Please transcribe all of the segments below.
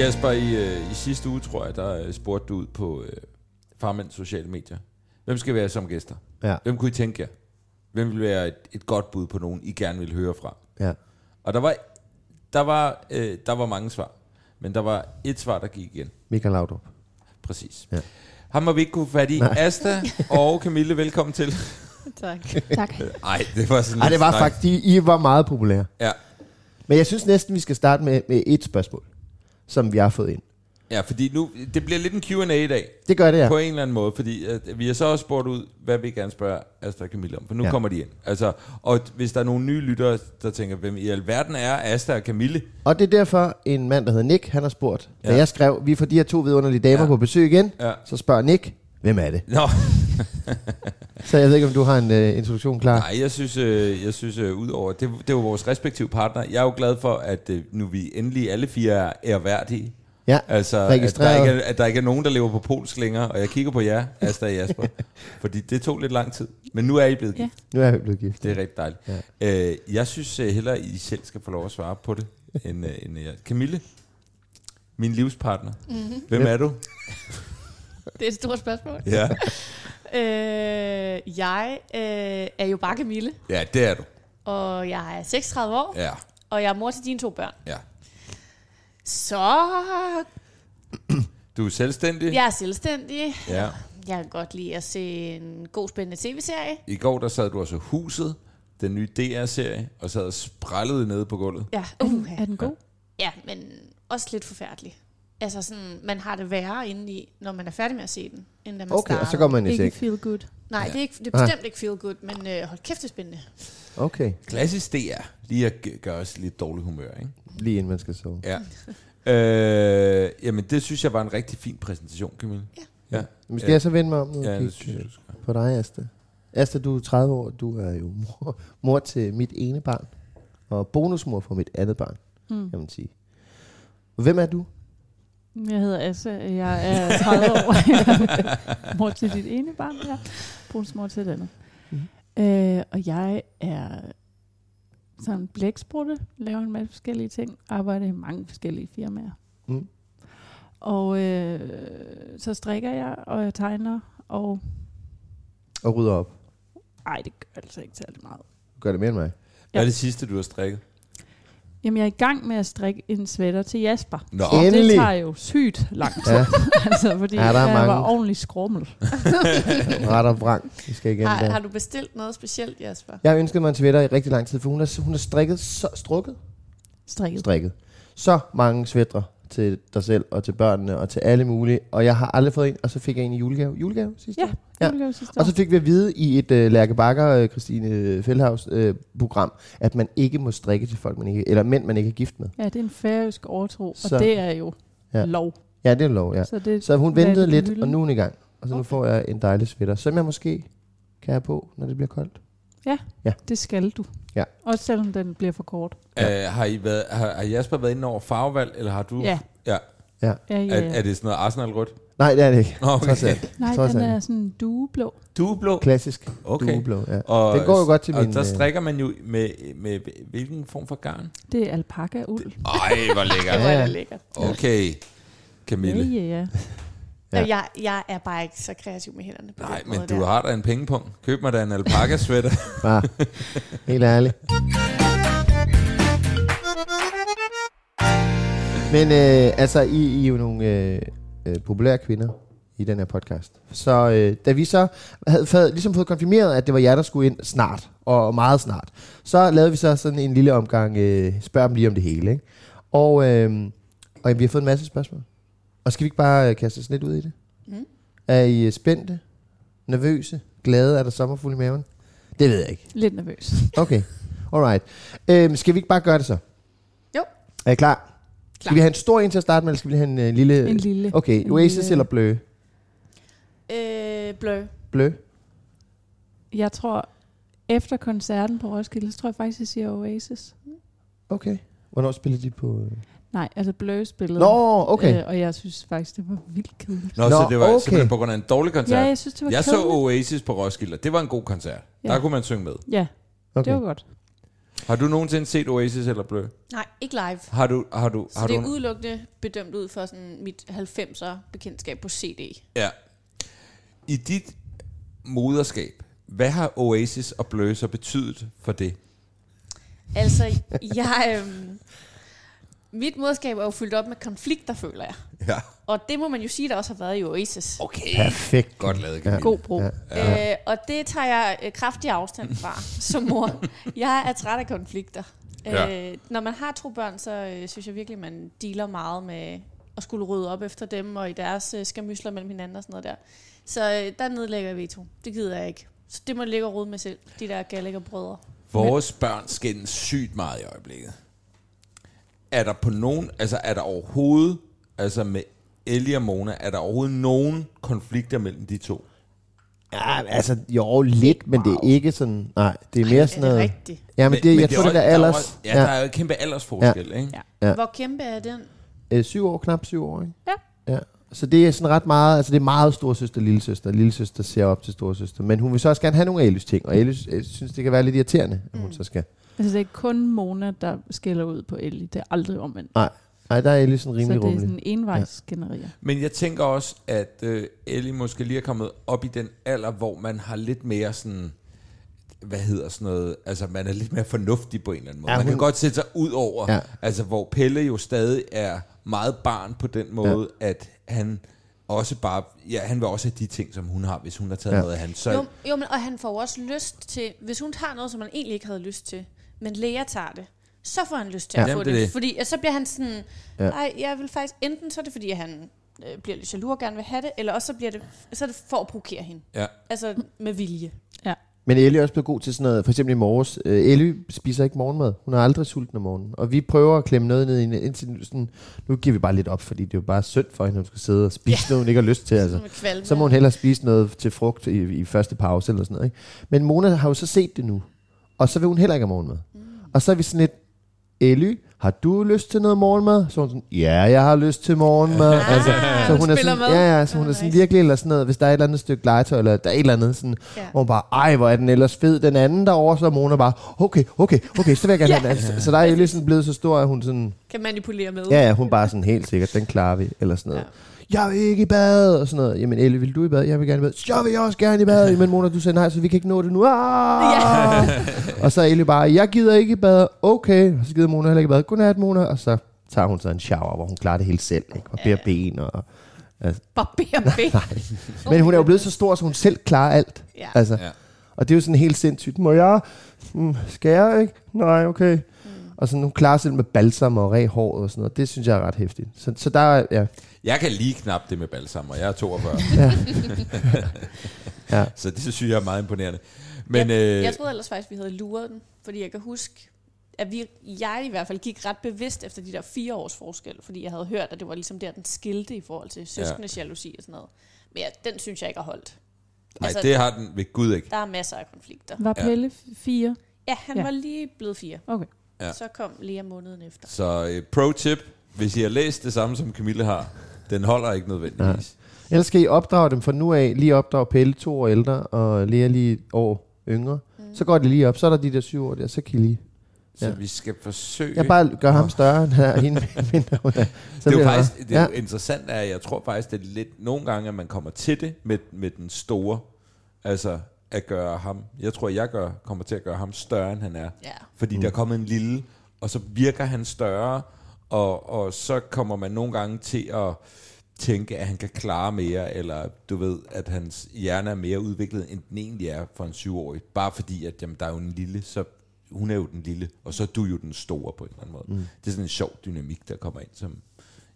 Jasper, i, øh, i sidste uge, tror jeg, der øh, spurgte du ud på øh, Farmænds sociale medier. Hvem skal være som gæster? Ja. Hvem kunne I tænke jer? Hvem vil være et, et godt bud på nogen, I gerne vil høre fra? Ja. Og der var, der var, øh, der var mange svar. Men der var et svar, der gik igen. Michael Laudrup. Præcis. Ja. Ham har vi ikke kunne få fat i. Nej. Asta og Camille, velkommen til. Tak. Tak. Nej, det var sådan Ej, det var faktisk, I, I var meget populære. Ja. Men jeg synes næsten, vi skal starte med, med et spørgsmål, som vi har fået ind. ja, fordi nu, det bliver lidt en Q&A i dag. Det gør det, ja. På en eller anden måde, fordi at vi har så også spurgt ud, hvad vi gerne spørge Asta og Camille om, for nu Ja. kommer de ind. Altså, og hvis der er nogle nye lyttere, der tænker, hvem i alverden er Asta og Camille? Og det er derfor, en mand, der hedder Nick, han har spurgt, ja. da jeg skrev, vi får de her to vidunderlige damer. Ja. på besøg igen, Ja. så spørger Nick, hvem er det? Nå, Så jeg ved ikke, om du har en uh, introduktion klar. nej, jeg synes, øh, jeg synes øh, udover, det, det er jo vores respektive partner. Jeg er jo glad for, at øh, nu vi endelig alle fire er ærværdige. Ja, Altså, at der, Registreret. ikke er, at der ikke er nogen, der lever på polsk længere, og jeg kigger på jer, Asta og Jasper, fordi det tog lidt lang tid. Men nu er I blevet Ja. gift. nu er jeg blevet gift. Det er rigtig dejligt. Ja. Øh, jeg synes øh, hellere, I selv skal få lov at svare på det, end, øh, end jeg. Camille, min livspartner. Mm-hmm. Hvem er du? Det er et stort spørgsmål. Ja. Øh, jeg øh, er jo bare Camille, ja, det er du. og jeg er 36 år, Ja, og jeg er mor til dine to børn. ja. Så Du er selvstændig. jeg er selvstændig. ja. Jeg kan godt lide at se en god, spændende tv-serie. I går der sad du også huset, den nye DR-serie, og sad og sprællede nede på gulvet. Ja, uh, er den god? ja, men også lidt forfærdelig. Altså sådan, man har det værre indeni, når man er færdig med at se den, end da man Okay, og startede. så går man i Ikke seng. feel good. Nej, Ja. det er, ikke, det er bestemt ikke feel good, men øh, hold kæft, det er spændende. Okay, Klassisk DR. Lige at g- gøre os lidt dårlig humør, ikke? lige inden man skal sove. Ja. øh, jamen, det synes jeg var en rigtig fin præsentation, Camille. Ja. Ja, Men skal jeg så vende mig om nu og ja det kigge synes jeg, du skal. på dig, Asta? Asta, du er 30 år, du er jo mor, mor til mit ene barn, og bonusmor for mit andet barn, Mm. kan man sige. Hvem er du? Jeg hedder Asse, jeg er 30 år. Mor til dit ene barn, ja. Brunsmor til det andet. Mhm. Øh, og jeg er sådan blæksprutte, laver en masse forskellige ting, arbejder i mange forskellige firmaer. Mm. Og øh, så strikker jeg, og jeg tegner, og Og rydder op. ej, det gør altså ikke særlig meget. Du gør det mere end mig. Hvad er det sidste, du har strikket? Jamen, jeg er i gang med at strikke en sweater til Jasper. Nå, En- Endelig. Det tager jo sygt lang tid, Ja, altså, fordi Ja, ja, der er jeg mange. var ordentlig skrummel. ret og vrang. Vi skal igen Har, der. har du bestilt noget specielt, Jasper? Jeg har ønsket mig en sweater i rigtig lang tid, for hun har, hun har strikket, så, strukket, Strikket. strikket så mange sweatre til dig selv og til børnene og til alle mulige. Og jeg har aldrig fået en, og så fik jeg en i julegave. Julegave sidste Ja, år. Ja. julegave sidste Og så år. fik vi at vide i et uh, Lærke Bakker, uh, Christine Feldhaus uh, program, at man ikke må strikke til folk, man ikke, eller mænd, man ikke er gift med. Ja, det er en færøsk overtro, Så- og det er jo Ja. ja. lov. Ja, det er lov, ja. Så, det, Så hun ventede lidt, hylden? og nu er hun i gang. Og så nu Okay. får jeg en dejlig sweater, som jeg måske kan have på, når det bliver koldt. Det skal du. Ja. Også selvom den bliver for kort. Ja. Uh, har, I været, har, har Jasper været inde over farvevalg, eller har du? Ja. ja. Ja, ja. Er, er det sådan noget Arsenal-rødt? Nej, det er det ikke. Nå, okay. Trods alt. Nej, trods den er sådan dueblå. Du er blå. Klassisk Okay. dueblå, ja. Og, Den går jo godt til og min, der øh, strikker man jo med, med, hvilken form for garn? Det er alpaka-uld. Ej, hvor lækkert. Hvor er Ja. det lækkert. Okay, Ja, Camille. ja, ja. Ja. Ja. Jeg, jeg er bare ikke så kreativ med hænderne på Nej, men måde du der. har da en pengepunkt. Køb mig da en alpaca sweater. Bare, helt ærligt. Men øh, altså, I, I er jo nogle øh, øh, populære kvinder i den her podcast. Så øh, da vi så havde, havde ligesom fået konfirmeret, at det var jer, der skulle ind snart, og meget snart, så lavede vi så sådan en lille omgang, øh, spørg dem lige om det hele. Ikke? Og, øh, og vi har fået en masse spørgsmål. Og skal vi ikke bare øh, kaste os lidt ud i det? Mm. Er I øh, spændte? Nervøse? Glade? Er der sommerfuld i maven? Det ved jeg ikke. Lidt nervøs. Okay, alright. Øhm, skal vi ikke bare gøre det så? Jo. Er I klar? Skal Klar. vi have en stor en til at starte med, eller skal vi have en uh, lille... En lille. Okay, en Oasis lille- eller Blø? Øh, blø. Blø? Jeg tror, efter koncerten på Roskilde, så tror jeg faktisk, jeg siger Oasis. Okay. Hvornår spillede de på... øh? Nej, altså Blø spillede. Nå, okay. Øh, og jeg synes faktisk, det var vildt kedeligt. Nå, Nå, så det var okay. simpelthen på grund af en dårlig koncert. Ja, jeg synes, det var jeg så kedeligt. Oasis på Roskilde, og det var en god koncert. Ja. Der kunne man synge med. Ja, okay. det var godt. Har du nogensinde set Oasis eller Blø? Nej, ikke live. Har du, har du, Så har det du er udelukkende bedømt ud for sådan mit 90'er bekendtskab på CD. Ja. I dit moderskab, hvad har Oasis og Blø så betydet for det? Altså, jeg... Øhm, mit moderskab er jo fyldt op med konflikter, føler jeg. Ja. Og det må man jo sige, der også har været i Oasis. Okay. Perfekt. Godt lavet, Camille. God bro. Ja. Ja. Øh, og det tager jeg øh, kraftig afstand fra som mor. Jeg er træt af konflikter. Ja. Øh, når man har to børn, så øh, synes jeg virkelig, man dealer meget med at skulle rydde op efter dem, og i deres øh, skamysler mellem hinanden og sådan noget der. Så øh, der nedlægger jeg veto. Det gider jeg ikke. Så det må ligge og rode med selv, de der gallagher brødre. Vores børn skændes sygt meget i øjeblikket. Er der på nogen, altså er der overhovedet, altså med Ellie og Mona, er der overhovedet nogen konflikter mellem de to? Ja, altså, jo, lidt, men det er ikke sådan... Nej, det er mere er sådan det noget... rigtigt? Ja, men, det, jeg er tror, det der er alders... også- Ja, der er jo kæmpe aldersforskel, ikke? Ja. Ja. Hvor kæmpe er den? Øh, syv år, knap syv år, ikke? Ja. ja. Så det er sådan ret meget, altså det er meget storsøster lillesøster. Lillesøster ser op til storsøster. Men hun vil så også gerne have nogle Alice ting, og øh, synes, det kan være lidt irriterende, at hun Mm. så skal. Altså, det er kun Mona, der skælder ud på Ellie. Det er aldrig omvendt. Nej, der er Alice sådan Så rimelig det er rummelig. sådan envejsskænderier. Men jeg tænker også, at øh, Ellie måske lige er kommet op i den alder, hvor man har lidt mere sådan, hvad hedder sådan noget, altså man er lidt mere fornuftig på en eller anden måde. Ja, Ja, man kan hun- godt sætte sig ud over, Ja. ja. altså hvor Pelle jo stadig er meget barn på den måde, ja. at han også bare, ja, han vil også have de ting, som hun har, hvis hun har taget Ja. ja. noget af han. Så, Jo, jo, men, og han får også lyst til, hvis hun tager noget, som han egentlig ikke havde lyst til, men Lea tager det, så får han lyst til Ja. at få Jamen, det. det. Fordi og så bliver han sådan, Ja. nej, jeg vil faktisk, enten så er det, fordi han øh, bliver lidt jaloux og gerne vil have det, eller også så, bliver det, så er det for at provokere hende. ja. Altså med vilje. Men Ellie er også blevet god til sådan noget, for eksempel i morges. Øh, Ellie spiser ikke morgenmad. Hun er aldrig sulten om morgenen. Og vi prøver at klemme noget ned i hende, indtil sådan, nu giver vi bare lidt op, fordi det er jo bare synd for hende, at hun skal sidde og spise ja. noget, hun ikke har lyst til. Altså. Så må hun hellere spise noget til frugt i, i første pause eller sådan noget. Ikke? Men Mona har jo så set det nu. Og så vil hun heller ikke have morgenmad. Mm. Og så er vi sådan lidt, Elly, har du lyst til noget morgenmad? Så er hun sådan, ja, jeg har lyst til morgenmad. Ah, altså, så hun hun er sådan, med. ja, ja, så hun er Ah, sådan nice. virkelig, eller sådan noget, hvis der er et eller andet stykke legetøj, eller der er et eller andet, sådan, Ja. hvor hun bare, ej, hvor er den ellers fed. Den anden derovre, så er Mona bare, okay, okay, okay, så vil jeg gerne have den. Altså, så der er Elly sådan blevet så stor, at hun sådan, Kan manipulere med. ja, ja, hun bare sådan helt sikkert, den klarer vi, eller sådan noget. Ja. Jeg vil ikke i bad, og sådan noget. Jamen, Elle, vil du i bad? Jeg vil gerne i bad. Så vil jeg også gerne i bad. Men Mona, du sagde nej, så vi kan ikke nå det nu. Ah! og så er Elle bare, jeg gider ikke i bad. Okay. Og så gider Mona heller ikke i bad. Godnat, Mona. Og så tager hun så en shower, hvor hun klarer det helt selv. Ikke? Og beder ben. Og, Barber ben. Men hun er jo blevet så stor, så hun selv klarer alt. Ja. Altså, Ja. og det er jo sådan helt sindssygt. Må jeg? Mm, skal jeg ikke? Nej, okay. Mm. Og så hun klarer selv med balsam og ræg håret og sådan noget. Det synes jeg er ret hæftigt. Så, så der er, ja. Jeg kan lige knap det med balsam, og jeg er 42. Ja. Ja. Så det synes jeg er meget imponerende. Men jeg, øh, jeg troede ellers faktisk, vi havde luret den, fordi jeg kan huske, at vi, jeg i hvert fald gik ret bevidst efter de der fire års forskel, fordi jeg havde hørt, at det var ligesom der, den skilte i forhold til søskendes jalousi og sådan noget. Men ja, den synes jeg ikke har holdt. Nej, Altså- det har den ved Gud ikke. Der er masser af konflikter. Var Ja. Pelle f- fire? Ja, han Ja. var lige blevet fire. Okay. Ja. Ja. Så kom Lea måneden efter. Så øh, pro tip, hvis I har læst det samme som Camille har, den holder ikke nødvendigvis. Ellers skal I opdrage dem fra nu af, lige opdrage Pelle to år ældre, og Lea lige et år yngre. Mm. Så går det lige op, så er der de der syv år der, så kan I lige... Så Ja. vi skal forsøge... Jeg bare gør ham større, end han er hende mindre. hun er. Så det er jo faktisk, det er ja. jo interessant, er, jeg tror faktisk, det er lidt nogle gange, at man kommer til det med, med den store. Altså at gøre ham, jeg tror, jeg gør, kommer til at gøre ham større, end han er. Ja. Fordi mm. der er kommet en lille, og så virker han større, og, og så kommer man nogle gange til at tænke, at han kan klare mere, eller du ved, at hans hjerne er mere udviklet, end den egentlig er for en syvårig. Bare fordi, at jamen, der er jo en lille, så hun er jo den lille, og så er du jo den store på en eller anden måde. Mm. Det er sådan en sjov dynamik, der kommer ind, som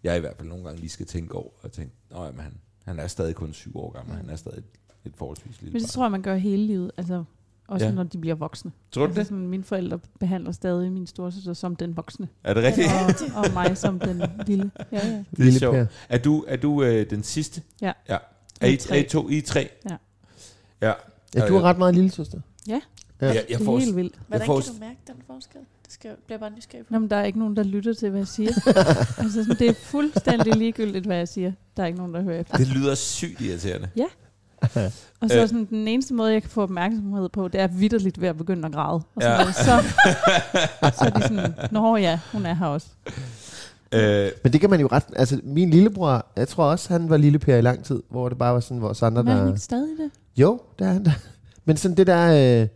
jeg i hvert fald nogle gange lige skal tænke over, og tænke, nej, men han, han er stadig kun syv år gammel, han er stadig et, et forholdsvis lille Men det barn. tror jeg, man gør hele livet. Altså, også Ja. ja. når de bliver voksne. Tror du altså, det? Sådan, mine forældre behandler stadig min storesøster som den voksne. Er det rigtigt? Og, og mig som den lille. Ja, ja. Det er Lille sjovt. Per. Er du, er du øh, den sidste? Ja. ja. Er I, er tre. I to? I tre? Ja. Ja. Ja, du er ret meget lille søster. Ja. Ja. Jeg, jeg det er får, helt vildt. Hvordan får- kan du mærke den forskel? Det skal jeg bliver bare nysgerrig på. Nå, men der er ikke nogen, der lytter til, hvad jeg siger. altså, sådan, det er fuldstændig ligegyldigt, hvad jeg siger. Der er ikke nogen, der hører efter. det lyder sygt irriterende. Og så Øh. øh. sådan, den eneste måde, jeg kan få opmærksomhed på, det er vidderligt ved at begynde at græde. Og sådan Ja. noget. Så, så er de sådan, nå ja, hun er her også. Øh, Men det kan man jo ret... Altså, min lillebror, jeg tror også, han var lille Per i lang tid, hvor det bare var sådan vores andre, Men er han ikke stadig det? Jo, det er han da. Men sådan det der... Øh,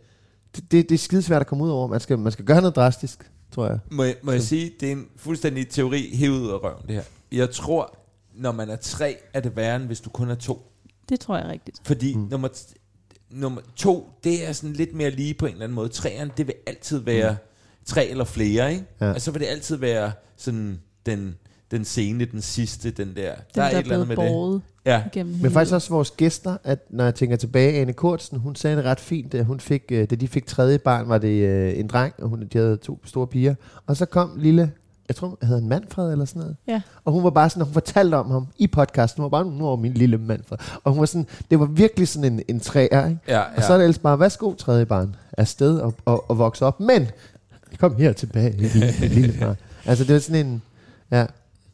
det, det, det er skidesvært at komme ud over. Man skal, man skal gøre noget drastisk, tror jeg. må, jeg, må jeg sige, det er en fuldstændig teori hævet ud af røven, det her. Jeg tror, når man er tre, er det værre, end hvis du kun er to. Det tror jeg er rigtigt. Fordi mm. nummer, nummer to, det er sådan lidt mere lige på en eller anden måde. Treeren, det vil altid være mm. tre eller flere, ikke? Ja. Og så vil det altid være sådan den, den scene, den sidste, den der. Den, der er der, et eller andet med det. Ja, Men faktisk også vores gæster, at når jeg tænker tilbage, Anne Kortsen, hun sagde det ret fint, da, hun fik, øh, da de fik tredje barn, var det øh, en dreng, og hun, de havde to store piger. Og så kom lille, jeg tror, han hedder Manfred eller sådan noget. Ja. Og hun var bare sådan, hun fortalte om ham i podcasten, hun var bare, nu var min lille Manfred. Og hun var sådan, det var virkelig sådan en, en træer, ikke? ja, Og så er det ellers bare, værsgo tredje barn, afsted og, og, og vokse op. Men, kom her tilbage, lille, lille far. Altså det er sådan en, ja,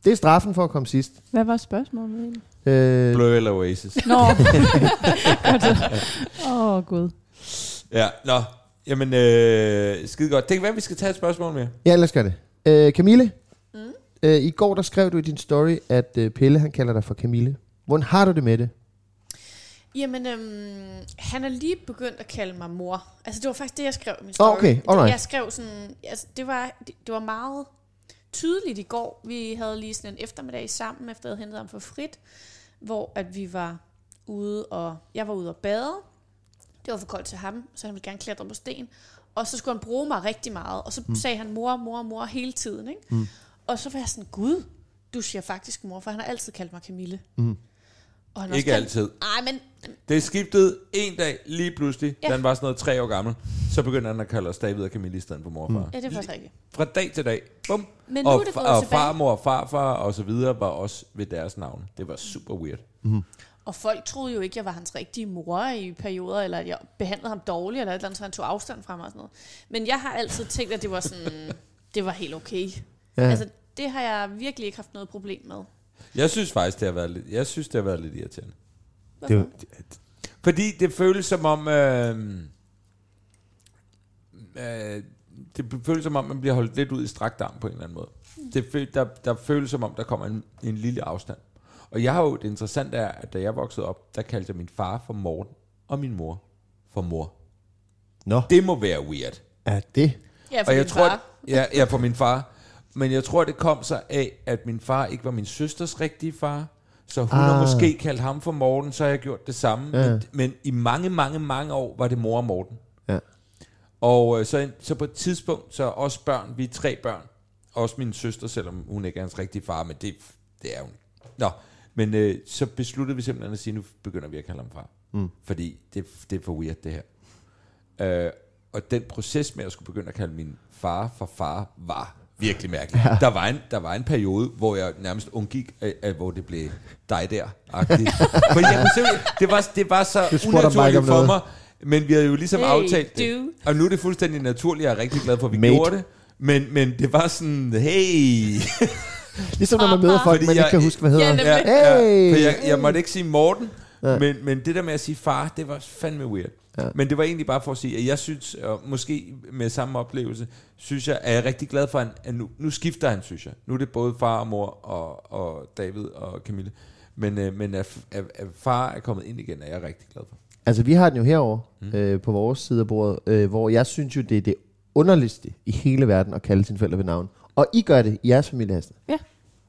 det er straffen for at komme sidst. Hvad var spørgsmålet egentlig? Øh, Blø eller Oasis. Nå, Åh, oh, gud. Ja, nå. Jamen, øh, skide godt. Det kan være, vi skal tage et spørgsmål mere. Ja, lad os gøre det. Øh, Camille, mm. øh, i går der skrev du i din story, at øh, Pelle han kalder dig for Camille. Hvordan har du det med det? Jamen, øhm, han er lige begyndt at kalde mig mor. Altså, det var faktisk det, jeg skrev i min story. Okay, alright. Jeg skrev sådan, altså, det var, det, det var meget tydeligt i går. Vi havde lige sådan en eftermiddag sammen, efter jeg havde hentet ham for frit, hvor at vi var ude, og jeg var ude og bade. Det var for koldt til ham, så han ville gerne klatre på sten. Og så skulle han bruge mig rigtig meget. Og så mm. sagde han mor, mor, mor hele tiden. Ikke? Mm. Og så var jeg sådan, gud, du siger faktisk mor, for han har altid kaldt mig Camille. Mm. Og han Ikke også kaldt- altid. Ej, men Det skiftede en dag lige pludselig, ja. Da han var sådan noget tre år gammel. Så begyndte han at kalde os David og Camille i stedet for mor og far. ja, det er faktisk rigtigt. Fra dag til dag. Bum. Men nu og, er det gået og farmor og farfar og så videre var også ved deres navn. Det var super weird. Og folk troede jo ikke, jeg var hans rigtige mor i perioder, eller at jeg behandlede ham dårligt, eller et eller andet, så han tog afstand fra mig og sådan noget. Men jeg har altid tænkt, at det var sådan, det var helt okay. Ja. Altså, det har jeg virkelig ikke haft noget problem med. Jeg synes faktisk, det har været lidt, jeg synes, det har været lidt irriterende. Det, var- Fordi det føles som om... Øh, øh, det føles som om, man bliver holdt lidt ud i strakt arm på en eller anden måde. Det føl, der, der føles som om, der kommer en, en lille afstand. Og jeg har jo, det interessante er, at da jeg voksede op, der kaldte jeg min far for Morten, og min mor for mor. Nå, Det må være weird. er det? Ja, for Og jeg tror, far. at, ja, ja, for min far. Men jeg tror, det kom sig af, at min far ikke var min søsters rigtige far. Så hun ah. har måske kaldt ham for Morten, så har jeg gjort det samme. Ja. Men, men i mange, mange, mange år var det mor og Morten. Ja. Og øh, så, så på et tidspunkt, så os børn, vi er tre børn, også min søster, selvom hun ikke er hans rigtige far, men det, det er hun. Nå, men øh, så besluttede vi simpelthen at sige, nu begynder vi at kalde ham far. Mm. Fordi det, det er for weird, det her. Øh, og den proces med at skulle begynde at kalde min far for far, var virkelig mærkeligt. Ja. Der, var en, der var en periode, hvor jeg nærmest undgik, at, at, hvor det blev dig der -agtigt. For jeg kunne simpelthen, det var, det var så Du unaturligt for noget. mig, men vi havde jo ligesom Hey, aftalt det. dude. Og nu er det fuldstændig naturligt, jeg er rigtig glad for, at vi Mate. gjorde det. Men, men det var sådan, hey. Ligesom når man møder folk, Fordi man ikke jeg- kan huske, hvad hedder. Ja. Ja, Hey! ja, for jeg, jeg måtte ikke sige Morten, Ja. men, men det der med at sige far, det var fandme weird. Ja. Men det var egentlig bare for at sige, at jeg synes, og måske med samme oplevelse, synes jeg, er jeg rigtig glad for, at nu, nu skifter han, synes jeg. Nu er det både far og mor og, og David og Camille. Men, øh, men at, at, at far er kommet ind igen, er jeg rigtig glad for. Altså, vi har den jo herovre mm. øh, på vores side af bordet, øh, hvor jeg synes jo, det er det underligste i hele verden at kalde sine forældre ved navn. Og I gør det i jeres familie, Hester. Ja.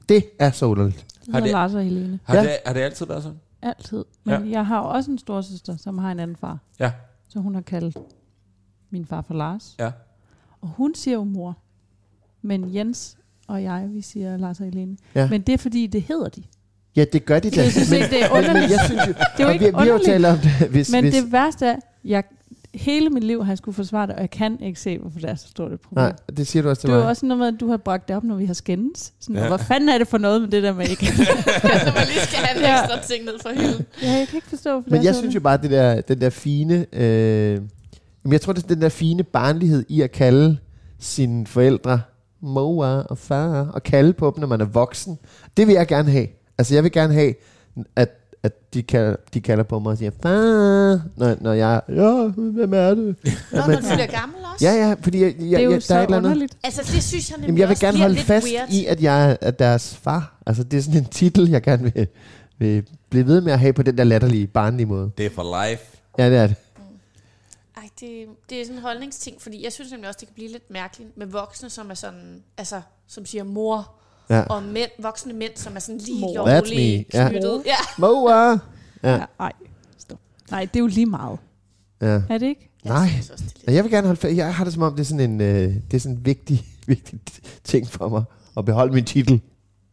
Det er så underligt. Har det- Lars og Helene. Har, Ja. det, har det altid været sådan? Altid. Men Ja. jeg har også en storsøster, som har en anden far. Ja. Så hun har kaldt min far for Lars. Ja. Og hun siger jo mor. Men Jens og jeg, vi siger Lars og Helene. Ja. Men det er fordi, det hedder de. Ja, det gør de da. Jeg synes ikke, det er men underligt. jeg synes jo, Det er jo og ikke vi, vi har jo underligt. talt om det, hvis, Men hvis, det værste er, jeg hele mit liv har jeg skulle forsvare det, og jeg kan ikke se, hvorfor det er så stort et problem. Nej, det siger du også til Det er jo mig. også noget med, at du har bragt det op, når vi har skændes. Sådan, Ja. Hvad fanden er det for noget med det der med ikke? Når man lige skal have en Ja. ekstra ting ned for hylden. ja, jeg kan ikke forstå, hvorfor Men det er jeg synes jo bare, det der, den der fine... Øh, jeg tror, det er den der fine barnlighed i at kalde sine forældre mor og far, og kalde på dem, når man er voksen. Det vil jeg gerne have. Altså, jeg vil gerne have, at, at de, kalder, de kalder på mig og siger, far, når, når jeg, ja, hvem er det? Nå, når men, du bliver gammel også? ja, ja, fordi jeg, jeg, det er jo jeg, der så er et eller andet. underligt. Altså, det synes jeg nemlig Jamen, jeg vil gerne holde lidt fast weird. i, at jeg er deres far. Altså, det er sådan en titel, jeg gerne vil, vil blive ved med at have på den der latterlige, barnlige måde. Det er for life. Ja, det er det. Ej, det, det er sådan en holdningsting, fordi jeg synes nemlig også, det kan blive lidt mærkeligt med voksne, som er sådan, altså, som siger mor, Ja. og mænd, voksne mænd, som er sådan lige Mor. That's lovligt me, ja. knyttet. Ja. Mor! Ja. Ja. Nej, stop. Nej, det er jo lige meget. ja. Er det ikke? Jeg Nej. synes også, det er lidt- Jeg vil gerne holde fast. Jeg har det som om, det er sådan en, øh, det er sådan en vigtig, vigtig ting for mig at beholde min titel.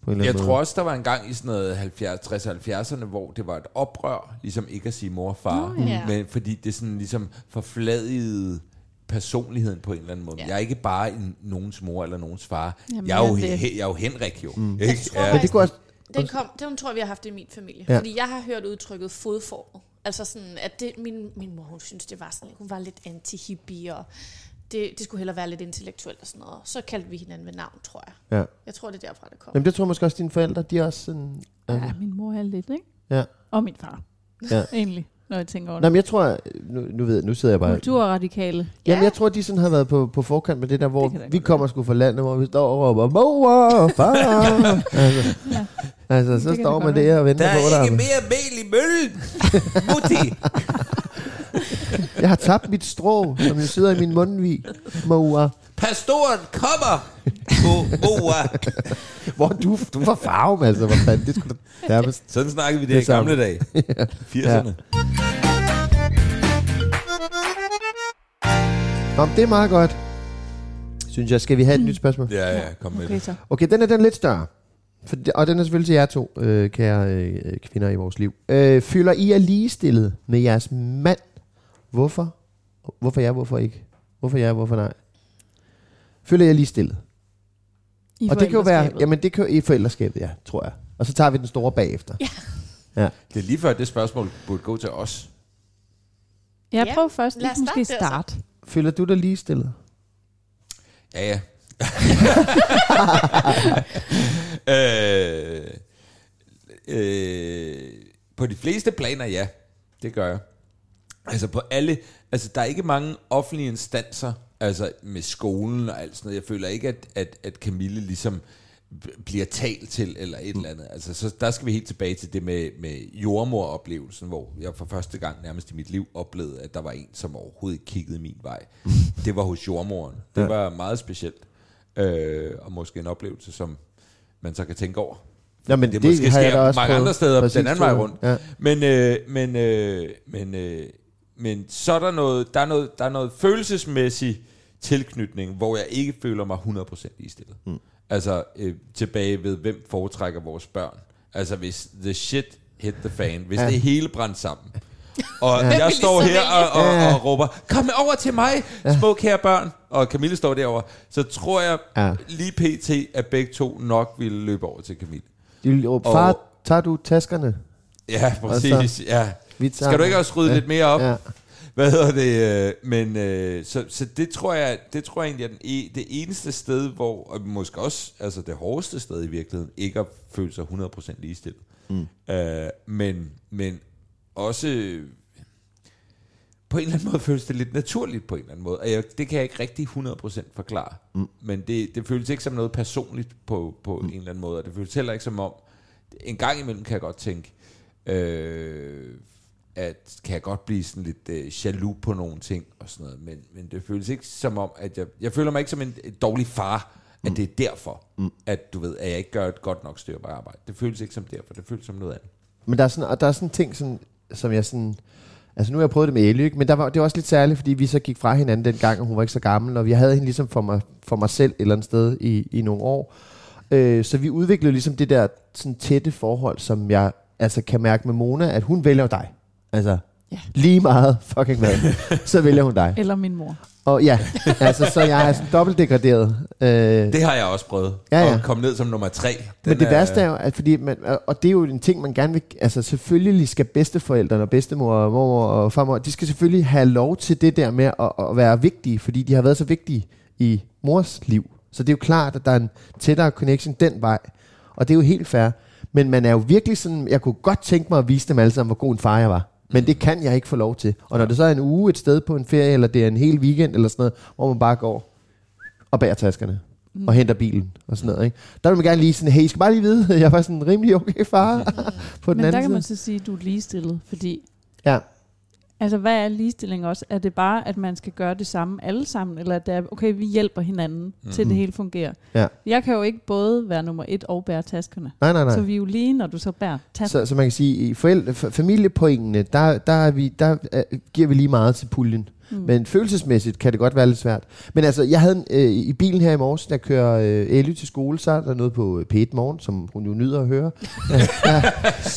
På en eller Jeg anden tror måde. også, der var en gang i sådan noget 70, 60 70'erne, hvor det var et oprør, ligesom ikke at sige mor og far. Nå, ja. Men fordi det sådan ligesom forfladigede personligheden på en eller anden måde. Ja. Jeg er ikke bare en, nogens mor eller nogens far. Jamen, jeg, er jo, det. he, jeg er jo Henrik jo. Mm. Jeg Ikke? tror Ja. Men det kunne også, Den, kom, den tror jeg, vi har haft i min familie. Ja. Ja. Fordi jeg har hørt udtrykket fodformet. Altså sådan, at det, min, min mor, hun synes, det var sådan, hun var lidt anti-hippie, og det, det skulle hellere være lidt intellektuelt og sådan noget. Så kaldte vi hinanden ved navn, tror jeg. ja. Jeg tror, det er derfra, det kom. Jamen, det tror jeg måske også, dine forældre, de er også sådan... Ja, Altså, min mor er lidt, ikke? ja. Og min far. Ja. Egentlig, når jeg tænker over det. men jeg tror, nu, nu ved jeg, nu sidder jeg bare... Kulturradikale. Jamen, jeg tror, de sådan har været på, på forkant med det der, hvor Det vi kommer sgu fra landet, hvor vi står og råber, mor, far. altså, Ja. altså, så Det står det man der og venter Der på er dig. ikke mere mel i møllen. Mutti. Jeg har tabt mit strå, som jo sidder i min mundvig. Mor. Pastoren kommer. På mor. Hvor du, du var farve, altså. Hvor fanden, det skulle da nærmest... Sådan snakkede vi det, Det i gamle dage. 80'erne. Nå, men det er meget godt. Synes jeg, skal vi have et nyt spørgsmål? Ja, ja, kom med Okay, det. Okay, den er den er lidt større. For, og den er selvfølgelig til jer to, øh, kære øh, kvinder i vores liv. Øh, føler I er ligestillet med jeres mand? Hvorfor? Hvorfor ja, hvorfor ikke? Hvorfor ja, hvorfor nej? Føler I er ligestillet? I og det kan jo være, jamen det kan jo i forældreskabet, ja, tror jeg. Og så tager vi den store bagefter. Ja. Det er lige før, det spørgsmål burde gå til os. Jeg Ja, prøver først lad lige os måske starte starte. Føler du dig ligestillet? Ja, ja. øh, øh, på de fleste planer, ja. Det gør jeg. Altså på alle, altså der er ikke mange offentlige instanser, altså med skolen og alt sådan noget. Jeg føler ikke, at, at, at Camille ligesom bliver talt til eller et eller andet. Altså så der skal vi helt tilbage til det med, med jordmoroplevelsen, hvor jeg for første gang nærmest i mit liv oplevede, at der var en, som overhovedet ikke kiggede min vej. Det var hos jordmoren. Det Ja. var meget specielt. Øh, og måske en oplevelse, som man så kan tænke over. Nå, men det, det måske sker mange prøvet. andre steder den anden vej rundt. Ja. Men, øh, men, øh, men, øh, men så er der noget, der er noget, der er noget følelsesmæssig tilknytning, hvor jeg ikke føler mig 100% ligestillet. Mm. Altså øh, tilbage ved, hvem foretrækker vores børn. Altså hvis the shit hit the fan, hvis Ja. det hele brændte sammen, Og Ja. jeg står her og, og, Ja. og råber, kom over til mig, små kære børn. Og Camille står derovre. Så tror jeg Ja. lige pt, at begge to nok ville løbe over til Camille. De vil råbe, Og- far, tager du taskerne? Ja, præcis. Ja. Vi tager Skal du ikke også rydde ja. lidt mere op? Ja. Hvad hedder det? øh, Men øh, så, så det tror jeg, det tror jeg egentlig er den e, det eneste sted, hvor og måske også altså det hårdeste sted i virkeligheden, ikke at føle sig 100% ligestillet. Mm. Øh, men, men også på en eller anden måde føles det lidt naturligt på en eller anden måde. Og jeg, det kan jeg ikke rigtig 100% forklare. Mm. Men det, det føles ikke som noget personligt på, på mm. en eller anden måde. Og det føles heller ikke som om, en gang imellem kan jeg godt tænke, øh, at kan jeg godt blive sådan lidt øh, jaloux på nogle ting og sådan noget, men, men det føles ikke som om, at jeg, jeg føler mig ikke som en, dårlig far, at mm. det er derfor, mm. at du ved, at jeg ikke gør et godt nok stykke arbejde. Det føles ikke som derfor, det føles som noget andet. Men der er sådan, og der er sådan ting, sådan, som jeg sådan... Altså nu har jeg prøvet det med ikke? men der var, det var også lidt særligt, fordi vi så gik fra hinanden dengang, og hun var ikke så gammel, og vi havde hende ligesom for mig, for mig selv et eller andet sted i, i nogle år. Øh, så vi udviklede ligesom det der sådan tætte forhold, som jeg altså kan mærke med Mona, at hun vælger dig. Altså, Ja. lige meget fucking hvad, så vælger hun dig. Eller min mor. Og ja, altså, så jeg er sådan dobbelt degraderet. Øh, Det har jeg også prøvet, Ja, ja. at komme ned som nummer tre. Men det værste er jo, at fordi man, og det er jo en ting, man gerne vil, altså selvfølgelig skal bedsteforældrene og bedstemor og mor og farmor, de skal selvfølgelig have lov til det der med at, at være vigtige, fordi de har været så vigtige i mors liv. Så det er jo klart, at der er en tættere connection den vej, og det er jo helt fair. Men man er jo virkelig sådan, jeg kunne godt tænke mig at vise dem alle sammen, hvor god en far jeg var. Men det kan jeg ikke få lov til. Og når det så er en uge et sted på en ferie, eller det er en hel weekend eller sådan noget, hvor man bare går og bærer taskerne mm. og henter bilen og sådan noget. Ikke? Der vil man gerne lige sådan, hey, I skal bare lige vide, jeg var sådan rimelig okay far på den Men der anden kan man side. så sige, at du er ligestillet, fordi Ja. Altså, hvad er ligestilling også? Er det bare, at man skal gøre det samme alle sammen, eller at det er, okay, vi hjælper hinanden, mm. til det hele fungerer? Ja. Jeg kan jo ikke både være nummer et og bære taskerne. Nej, nej, nej. Så vi er jo lige, når du så bærer taskerne. Så, så man kan sige, i forældre, familiepoengene, der, der, er vi, der uh, giver vi lige meget til puljen. Mm. Men følelsesmæssigt kan det godt være lidt svært. Men altså, jeg havde øh, i bilen her i morges, der kører øh, Elly til skole, så er der noget på øh, P1 Morgen, som hun jo nyder at høre. Ja,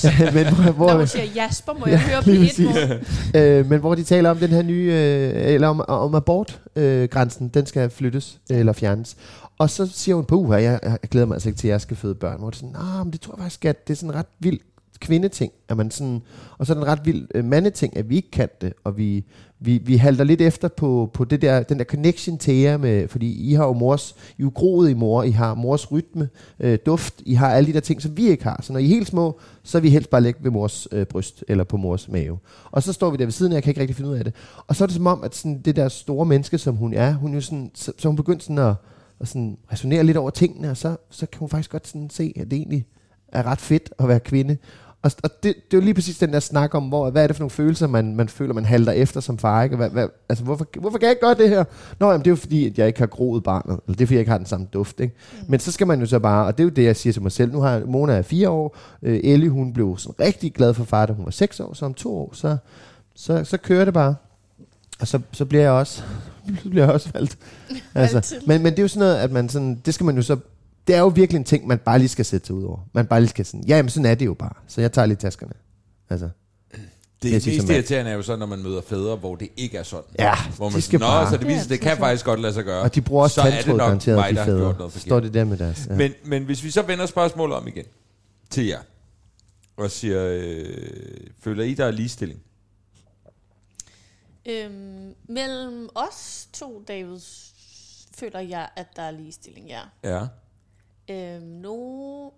ja, men hvor, hvor, Når hun siger Jasper, må jeg høre præcis. mål. øh, men hvor de taler om den her nye, øh, eller om, om abortgrænsen, øh, grænsen, den skal flyttes øh, eller fjernes. Og så siger hun, på jeg, jeg glæder mig altså ikke til, at jeg skal føde børn. Hvor det er sådan, nah, men det tror jeg faktisk, at det er sådan en ret vild kvindeting, at man sådan, og så er det en ret vild øh, mandeting, at vi ikke kan det, og vi, vi, vi halter lidt efter på, på det der, den der connection til jer, med, fordi I har jo mors, I er jo groet i mor, I har mors rytme, øh, duft, I har alle de der ting, som vi ikke har. Så når I er helt små, så er vi helst bare lægge ved mors øh, bryst, eller på mors mave. Og så står vi der ved siden af, jeg kan ikke rigtig finde ud af det. Og så er det som om, at sådan, det der store menneske, som hun er, hun er jo sådan, så, så hun begyndt sådan at, at sådan resonere lidt over tingene, og så, så kan hun faktisk godt sådan se, at det egentlig er ret fedt at være kvinde. Og, og det, det er jo lige præcis den der snak om, hvor, hvad er det for nogle følelser, man, man føler, man halter efter som far. Ikke? Hvad, hvad, altså, hvorfor, hvorfor kan jeg ikke gøre det her? Nå, jamen, det er jo fordi, at jeg ikke har groet barnet. Eller det er fordi, jeg ikke har den samme duft. Ikke? Mm. Men så skal man jo så bare, og det er jo det, jeg siger til mig selv. Nu har Mona er fire år. Øh, Ellie, hun blev sådan rigtig glad for far, da hun var seks år. Så om to år, så, så, så kører det bare. Og så, så bliver jeg også, så bliver jeg også valgt. Altså, men, men det er jo sådan noget, at man sådan, det skal man jo så det er jo virkelig en ting, man bare lige skal sætte sig ud over. Man bare lige skal sådan, ja, jamen sådan er det jo bare. Så jeg tager lige taskerne. Altså, Det som mest irriterende er jo så, når man møder fædre, hvor det ikke er sådan. Ja, hvor de man skal Nå, bare- så det Det er viser, det altid kan sådan. faktisk godt lade sig gøre. og de bruger også så er det tandtråd garanteret, mig, de der har gjort fædre. noget Står det der med deres. Ja. Men, men hvis vi så vender spørgsmålet om igen til jer, og siger, øh, føler I, der er ligestilling? Øhm, mellem os to, David, føler jeg, at der er ligestilling, ja. Ja. Øhm, no,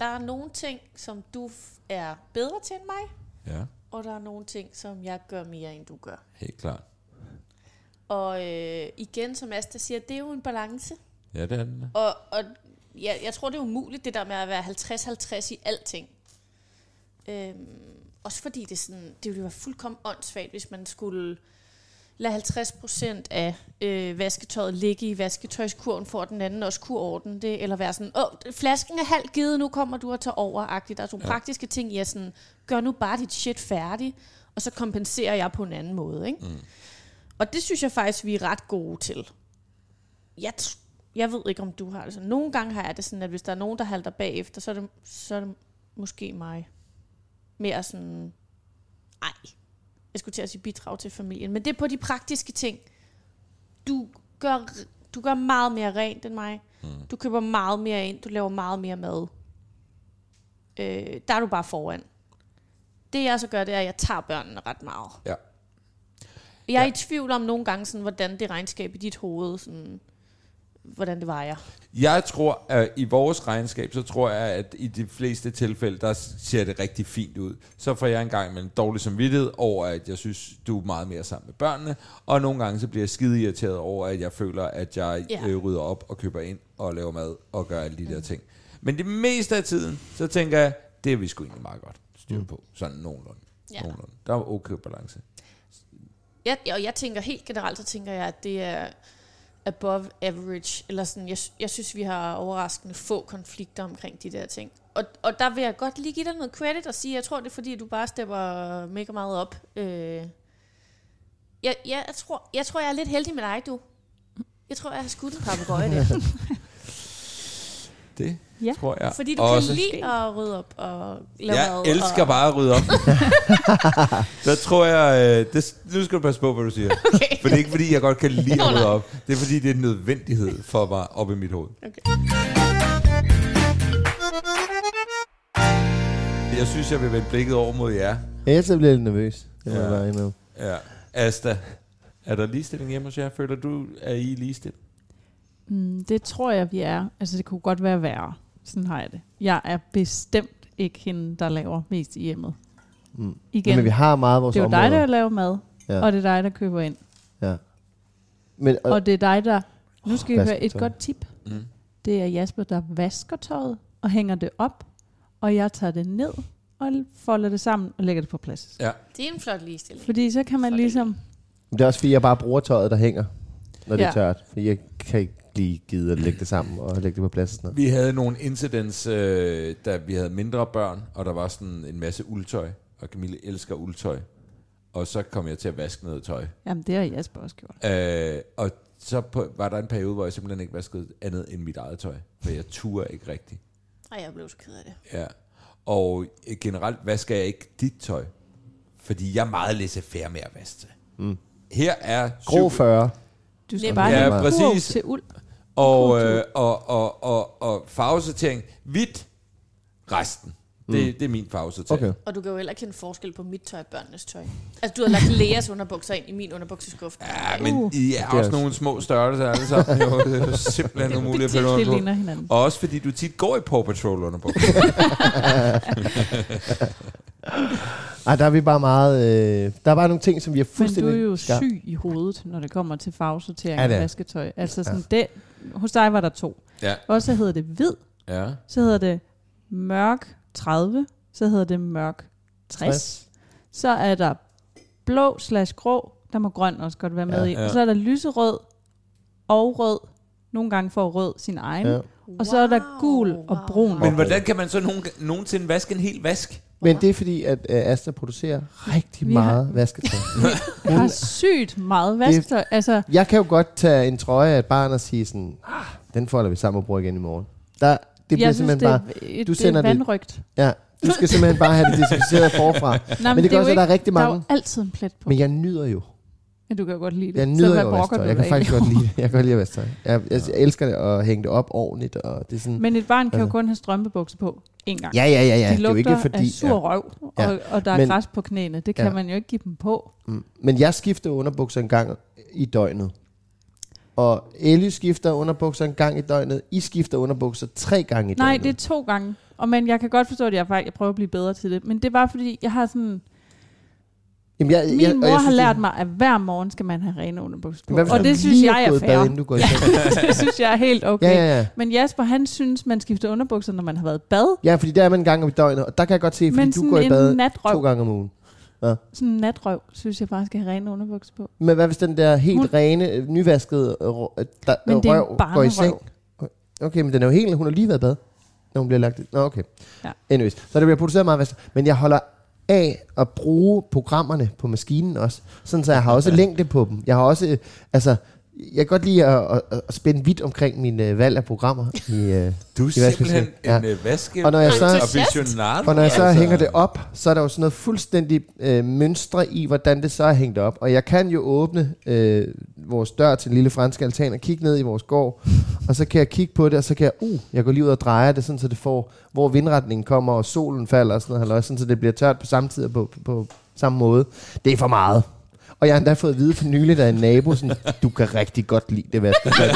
der er nogle ting, som du er bedre til end mig, Ja, og der er nogle ting, som jeg gør mere, end du gør. helt klart. Og øh, igen, som Asta siger, det er jo en balance. Ja, det er den. Og, og ja, jeg tror, det er umuligt, det der med at være 50-50 i alting. Øhm, også fordi det, sådan, det ville være fuldkommen åndssvagt, hvis man skulle lade 50% af øh, vasketøjet ligge i vasketøjskurven, for at den anden også kunne ordne det, eller være sådan, åh, flasken er halvt givet, nu kommer du at tage over, -agtigt. Der er nogle Ja. praktiske ting, jeg sådan, gør nu bare dit shit færdigt, og så kompenserer jeg på en anden måde, ikke? Mm. Og det synes jeg faktisk, vi er ret gode til. Jeg, jeg ved ikke, om du har det sådan. Nogle gange har jeg det sådan, at hvis der er nogen, der halter bagefter, så er det, så er det måske mig. Mere sådan, ej, jeg skulle til at sige bidrag til familien, men det er på de praktiske ting. Du gør, du gør meget mere rent end mig. Mm. Du køber meget mere ind, du laver meget mere mad. Øh, der er du bare foran. Det jeg så gør, det er, at jeg tager børnene ret meget. Ja. Jeg er Ja. i tvivl om nogle gange, sådan, hvordan det regnskab i dit hoved, sådan, hvordan det vejer. Jeg tror, at i vores regnskab, så tror jeg, at i de fleste tilfælde, der ser det rigtig fint ud. Så får jeg engang med en dårlig samvittighed over, at jeg synes, du er meget mere sammen med børnene. Og nogle gange så bliver jeg skide irriteret over, at jeg føler, at jeg Ja. øh, rydder op og køber ind og laver mad og gør alle de der ting. Men det meste af tiden, så tænker jeg, det er vi sgu egentlig meget godt styr på. Sådan nogenlunde. Ja. nogenlunde. Der er okay balance. Jeg, og jeg tænker helt generelt, så tænker jeg, at det er above average, eller sådan, jeg, jeg synes, vi har overraskende få konflikter omkring de der ting. Og, og der vil jeg godt lige give dig noget credit og sige, jeg tror, det er fordi, du bare stepper mega meget op. Øh, jeg, jeg, jeg, tror, jeg tror, jeg er lidt heldig med dig, du. Jeg tror, jeg har skudt en papegøje der. Det Ja. tror jeg Fordi du også. kan lide at rydde op og lave Jeg mad. elsker og, bare at rydde op. der tror jeg... øh, Det, nu skal du passe på, hvad du siger. Okay. For det er ikke, fordi jeg godt kan lide at rydde op. Det er, fordi det er en nødvendighed for mig op i mit hoved. Okay. Jeg synes, jeg vil vende blikket over mod jer. Ellers så bliver jeg lidt nervøs. Det må Ja. jeg indrømme. Ja. Asta, er der ligestilling hjemme hos jer? Føler du, at I er ligestillet? Mm, det tror jeg, vi er. Altså, det kunne godt være værre. Sådan har jeg det. Jeg er bestemt ikke hende, der laver mest i hjemmet. Mm. Igen, Men vi har meget af vores det er jo områder. dig, der laver mad, Ja. ja. og det er dig, der køber ind. Ja. Men, og, Og det er dig, der... Nu skal I vasker høre et godt tip. Mm. Det er Jasper, der vasker tøjet og hænger det op, og jeg tager det ned og folder det sammen og lægger det på plads. Ja. Det er en flot ligestilling. Fordi så kan man Så det ligesom... det er også fordi, jeg bare bruger tøjet, der hænger, når det er Ja. tørt. Fordi jeg kan ikke lige gide at lægge det sammen og lægge det på plads og sådan noget. Vi havde nogle incidents, øh, da vi havde mindre børn, og der var sådan en masse uldtøj, og Camille elsker uldtøj. Og så kom jeg til at vaske noget tøj. Jamen, det har Jasper også gjort. Øh, og så på, var der en periode, hvor jeg simpelthen ikke vaskede andet end mit eget tøj. For jeg turde ikke rigtigt. Ej, jeg blev så ked af det. Ja. Og øh, generelt vasker jeg ikke dit tøj. Fordi jeg er meget laissez-faire med at vaske. Mm. Her er Grå syv- 40. Du skal Ja, bare ja, have præcis. til uld. Og, øh, og, og, og, og farvesortering. Hvidt. Resten. Det, det er min farvesortering. Okay. Og du kan jo heller ikke kende forskel på mit tøj og børnenes tøj. Altså, du har lagt Leas underbukser ind i min underbukseskuffe. Ja, men Uh. I er Det er også også- nogle små størrelser alle sammen. Jo, det er jo simpelthen umuligt at finde Det rundt på. Og også fordi du tit går i Paw Patrol under på. Ej, der er vi bare meget... Øh, der er bare nogle ting, som vi er Men du fuldstændig... er jo syg i hovedet, når det kommer til farvesortering Ja, ja, er. vasketøj. Altså sådan det, hos dig var der to. Ja. Og så hedder det hvid, Ja. så hedder det mørk 30, så hedder det mørk 60. 60. Så er der blå slash grå, der må grøn også godt være med Ja, i. ja. Og så er der lyserød og rød. Nogle gange får rød sin egen. Ja. Ja. Og så er der gul og brun. Men hvordan kan man så nogen, nogensinde vaske en hel vask? Men det er fordi, at øh, Asta producerer rigtig Vi har- meget vasketøj. Jeg har sygt meget vasketøj. Altså, Jeg kan jo godt tage en trøje af et barn og sige sådan, ah, den folder vi sammen og bruger igen i morgen. Der, det bliver jeg simpelthen det bare, er, et, du det sender er det- vandrygt. ja, du skal simpelthen bare have det desinficeret forfra. Nej, Men det kan er også være, der er rigtig Der er mange. jo altid en plet på. Men jeg nyder jo. Men du kan jo godt lide det. Jeg nyder jo du Jeg kan faktisk godt lide Jeg kan godt lide at vaske tøj. Jeg, jeg, jeg elsker det at hænge det op ordentligt. Og det er sådan, Men et barn kan jo Altså. kun have strømpebukser på én gang. ja, ja, ja, ja. de Det er jo lugter ikke fordi... af sur røv, og, Ja. og der er Men- græs på knæene. Det kan Ja. man jo ikke give dem på. Mm. Men jeg skifter underbukser en gang i døgnet. Og Ellie skifter underbukser en gang i døgnet. I skifter underbukser tre gange i Nej, døgnet. det er to gange. Og men jeg kan godt forstå, at jeg faktisk jeg prøver at blive bedre til det. Men det er bare fordi, jeg har sådan... Jamen, jeg, Min jeg, mor jeg har synes, lært det- mig, at hver morgen skal man have rene underbukser på. Og det synes jeg er bad, fair. inden du går i seng? det synes jeg er helt okay. Ja, ja, ja. Men Jasper, han synes, man skifter underbukser, når man har været i bad. Ja, fordi der er man en gang om i døgnet, og der kan jeg godt se, fordi Men du går i bad natrøv, to gange om ugen. sådan en natrøv, synes jeg bare skal have rene underbukser på. Men hvad hvis den der helt Hun- rene, øh, nyvaskede øh, øh, der, Men det røv går i seng? Okay, men den er jo helt, hun har lige været i bad, når hun bliver lagt i. Nå, okay. Ja. Anyways, så der bliver produceret meget vask. Men jeg holder af at bruge programmerne på maskinen også. Sådan så jeg har også længde på dem. Jeg har også, øh, altså, jeg kan godt lide at, at, at spænde vidt omkring min øh, valg af programmer. I, øh, Du er simpelthen Ja. en vaske Og når jeg så- og når jeg så altså. hænger det op, så er der jo sådan noget fuldstændig øh, mønstre i, hvordan det så er hængt op. Og jeg kan jo åbne øh, vores dør til lille franske altan og kigge ned i vores gård. Og så kan jeg kigge på det, og så kan jeg, uh, jeg går lige ud og drejer det, sådan så det får, hvor vindretningen kommer, og solen falder og sådan noget, halløj, sådan så det bliver tørt på samme tid og på, på, på samme måde. Det er for meget. Og jeg har endda fået at vide for nylig, er en nabo, sådan, du kan rigtig godt lide det vasketøj. der."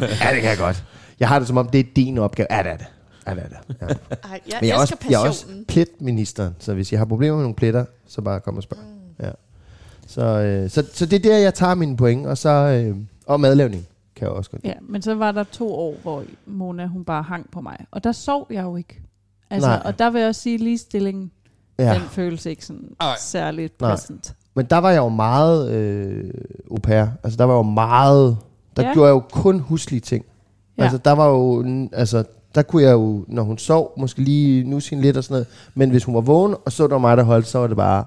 ja, det kan jeg godt. Jeg har det som om, det er din opgave. Ja, det er det. Ja, det er det. Ja. Ej, jeg Men jeg er, også, jeg er også passionen. pletministeren, så hvis jeg har problemer med nogle pletter, så bare kom og spørg. Mm. Ja. Så, øh, så, så det er der, jeg tager mine point, og så øh, og madlavning kan jeg også godt. Ja, men så var der to år, hvor Mona hun bare hang på mig. Og der sov jeg jo ikke. Altså, Nej. og der vil jeg også sige, at ligestillingen, ja. Den føles ikke sådan Ej. særligt Nej. present. Men der var jeg jo meget øh, au pair. Altså der var jo meget, der Ja. gjorde jeg jo kun huslige ting. Ja. Altså der var jo, altså der kunne jeg jo, når hun sov, måske lige nu sin lidt og sådan noget. Men hvis hun var vågen, og så der var mig, der holdt, så var det bare,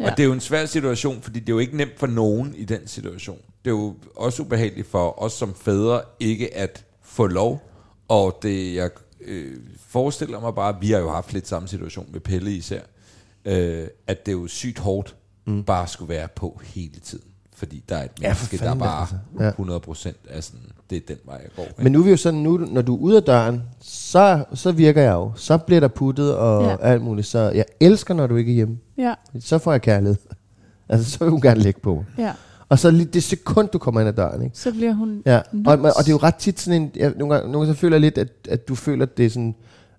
Ja. Og det er jo en svær situation, fordi det er jo ikke nemt for nogen i den situation. Det er jo også ubehageligt for os som fædre ikke at få lov. Og det, jeg øh, forestiller mig bare, vi har jo haft lidt samme situation med Pelle især, øh, at det er jo sygt hårdt mm. bare skulle være på hele tiden. Fordi der er et Ja, menneske, der fanden da, bare altså. Ja. 100% er sådan, det er den vej, jeg går. ikke? Men nu er vi jo sådan, nu, når du er ude af døren, så, så virker jeg jo. Så bliver der puttet og Ja. ja. alt muligt. Så jeg elsker, når du ikke er hjemme. Ja, Så får jeg kærlighed. Altså, så vil hun gerne lægge på. ja. Og så lige det sekund, du kommer ind ad døren, ikke? Så bliver hun... Ja, og, og det er jo ret tit sådan en... Jeg, nogle, gange, nogle gange så føler jeg lidt, at, at du føler, at det er sådan...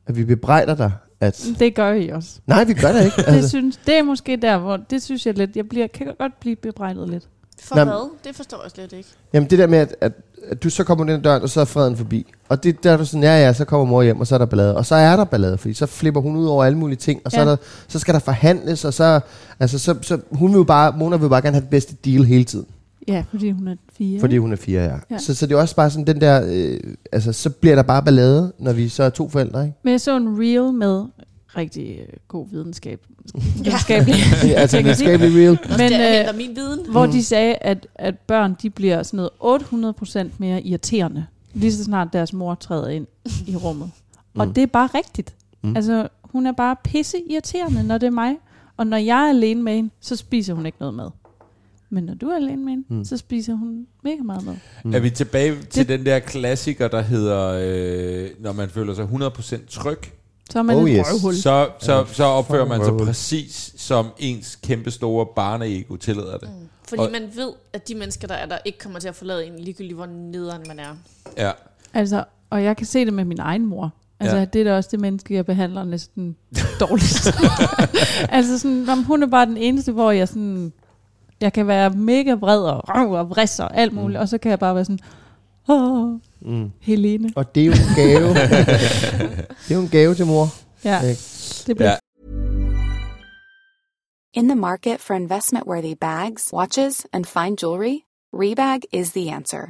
At vi bebrejder dig. At, Det gør I også. nej, vi gør det ikke. Det, Altså, synes, det er måske der, hvor... Det synes jeg lidt... Jeg bliver, kan godt blive bebrejdet lidt. For Nå, hvad? Det forstår jeg slet ikke. jamen det der med, at, at, at du så kommer ind ad døren, og så er freden forbi. Og det der er du sådan, ja ja, så kommer mor hjem, og så er der ballade. Og så er der ballade, fordi så flipper hun ud over alle mulige ting. Og så, Ja. er der, så skal der forhandles, og så... Altså, så, så hun vil jo bare... Mona vil bare gerne have det bedste deal hele tiden. Ja, fordi hun er fire. Fordi hun er fire, ja. Ja. ja. Så, så det er også bare sådan den der... Øh, altså, så bliver der bare ballade, når vi så er to forældre, ikke? Men jeg så en reel med rigtig øh, god videnskab. Videnskabelig. Ja, altså, Jeg kan sige- videnskabelig real. Men, øh, min viden. hvor Mm. de sagde, at, at børn de bliver sådan noget 800% mere irriterende, lige så snart deres mor træder ind i rummet. Og Mm. det er bare rigtigt. Mm. Altså, hun er bare pisse irriterende, når det er mig. Og når jeg er alene med hende, så spiser hun ikke noget mad. Men når du er alene med hende, Mm. mm. så spiser hun mega meget mad. Er vi tilbage til Det- den der klassiker, der hedder, øh, når man føler sig 100% tryg, Så er man Oh, et yes. røvhul. så, så, så opfører man sig præcis som ens kæmpe store barneego tillader det. Mm. Fordi Og- man ved, at de mennesker, der er der, ikke kommer til at forlade en, ligegyldigt hvor nederen man er. Ja. Altså, og jeg kan se det med min egen mor. Altså, Ja. det er da også det menneske, jeg behandler næsten dårligst. altså, sådan, om hun er bare den eneste, hvor jeg sådan... Jeg kan være mega vred og røv og vris og alt muligt, mm. og så kan jeg bare være sådan... Åh, Mm. Helene. Og det er jo en gave. det er jo en gave til mor. Ja, Ikke? det bliver Ja. In the market for investment worthy bags, watches, and fine jewelry, Rebag is the answer.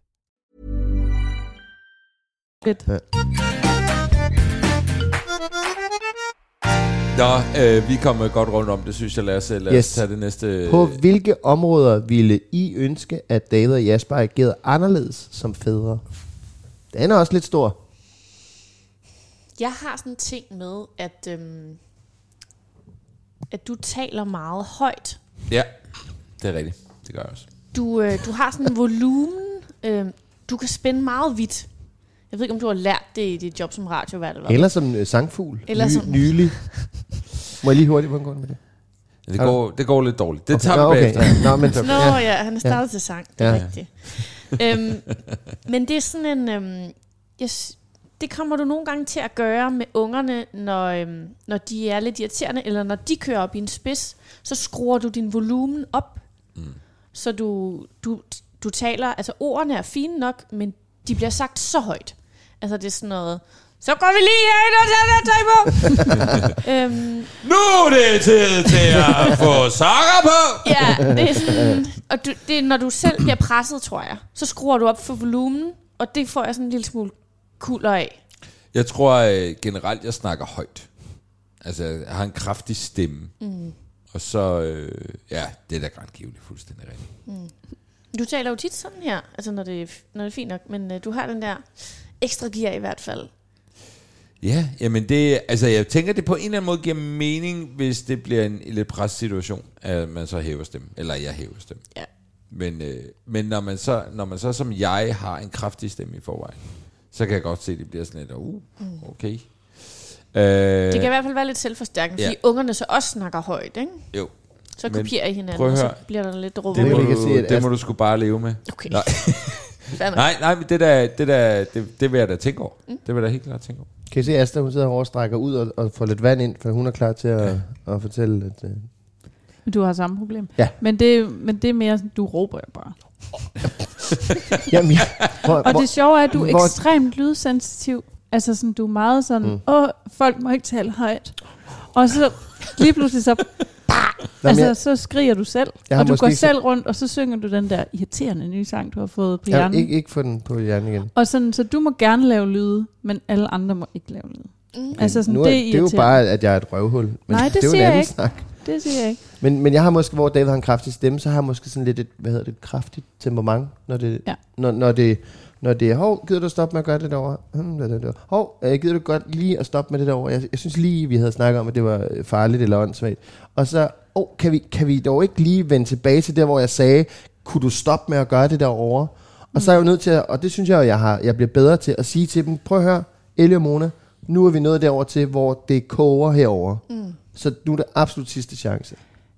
fedt. Nå, øh, vi kommer godt rundt om det, synes jeg. Lad os, lad os Yes. tage det næste... På hvilke områder ville I ønske, at David og Jasper agerede anderledes som fædre? Den er også lidt stor. Jeg har sådan en ting med, at, øhm, at du taler meget højt. Ja, det er rigtigt. Det gør jeg også. Du, øh, du har sådan en volumen. Øh, du kan spænde meget vidt. Jeg ved ikke, om du har lært det i dit job som radiovært eller hvad? Eller som øh, sangfugl. Eller Ny, som- Nylig. Må jeg lige hurtigt på en grund med det? Det går, det går lidt dårligt. Det tager Nå, vi bagefter. Ja. Nå, men så, Nå ja. ja, han er startet til sang. Det er Ja. ja. rigtigt. øhm, men det er sådan en... Øhm, jeg, s- det kommer du nogle gange til at gøre med ungerne, når, øhm, når de er lidt irriterende, eller når de kører op i en spids, så skruer du din volumen op, mm. så du, du, du taler... Altså ordene er fine nok, men de bliver sagt så højt. Altså det er sådan noget... Så går vi lige herind og tager det tøj på. øhm, Nu er det tid til at få sokker på! Ja, det er sådan, og du, det er, når du selv bliver presset, tror jeg, så skruer du op for volumen, og det får jeg sådan en lille smule kulder af. Jeg tror øh, generelt, jeg snakker højt. Altså, jeg har en kraftig stemme. Mm. Og så, øh, ja, det er da grængiveligt fuldstændig rigtigt. Du taler jo tit sådan her, altså når det, er, når det er fint nok, men uh, du har den der ekstra gear i hvert fald. Ja, jamen det, altså jeg tænker, det på en eller anden måde giver mening, hvis det bliver en, en lidt pressituation, at man så hæver stemmen, eller jeg hæver stemmen. Ja. Men, øh, men når, man så, når man så som jeg har en kraftig stemme i forvejen, så kan jeg godt se, at det bliver sådan lidt, uh, okay. Øh, Det kan i hvert fald være lidt selvforstærkende, Ja. fordi ungerne så også snakker højt, ikke? Jo, Så kopierer I hinanden, prøv at og så bliver der lidt det, du, se, at det Ast- må du sgu bare leve med. Okay, Nej. Nej, nej, men det der, det der, det, det vil jeg da tænke over. Mm. Det vil jeg da helt klart tænke over. Kan I se, Asta, hun sidder og strækker ud og, og får lidt vand ind, for hun er klar til at, at fortælle, at... Uh, Du har samme problem. Ja. Men det, men det er mere sådan, du råber jo bare. jamen, ja, hvor, Og det sjove er, at du er hvor- ekstremt lydsensitiv. Altså sådan, du er meget sådan, mm. åh, folk må ikke tale højt. Og så lige pludselig så, Nå, altså, jeg- så skriger du selv. Jeg Og du går selv rundt, og så synger du den der irriterende nye sang, du har fået på jeg hjernen. ikke, ikke få den på hjernen igen. Og sådan, så du må gerne lave lyde, men alle andre må ikke lave lyde. Mm. Altså sådan, nu er, det er det er jo bare, at jeg er et røvhul. Men Nej, det det er siger jeg ikke. snak. Det siger jeg ikke. Men, men jeg har måske, hvor David har en kraftig stemme, så har jeg måske sådan lidt et, hvad hedder det, et kraftigt temperament, når det, Ja. når, når det, når det er, hov, gider du stoppe med at gøre det derovre? Der? Hov, øh, gider du godt lige at stoppe med det derovre? Jeg, jeg synes lige, vi havde snakket om, at det var farligt eller åndssvagt. Og så, oh, kan, vi, kan vi dog ikke lige vende tilbage til der, hvor jeg sagde, kunne du stoppe med at gøre det derovre? Og så er jeg jo nødt til at, og det synes jeg, jo, jeg, har, jeg bliver bedre til at sige til dem, prøv at høre, Ellie og Mona, nu er vi nået derover til, hvor det koger herover. Mm. Så nu er det absolut sidste chance.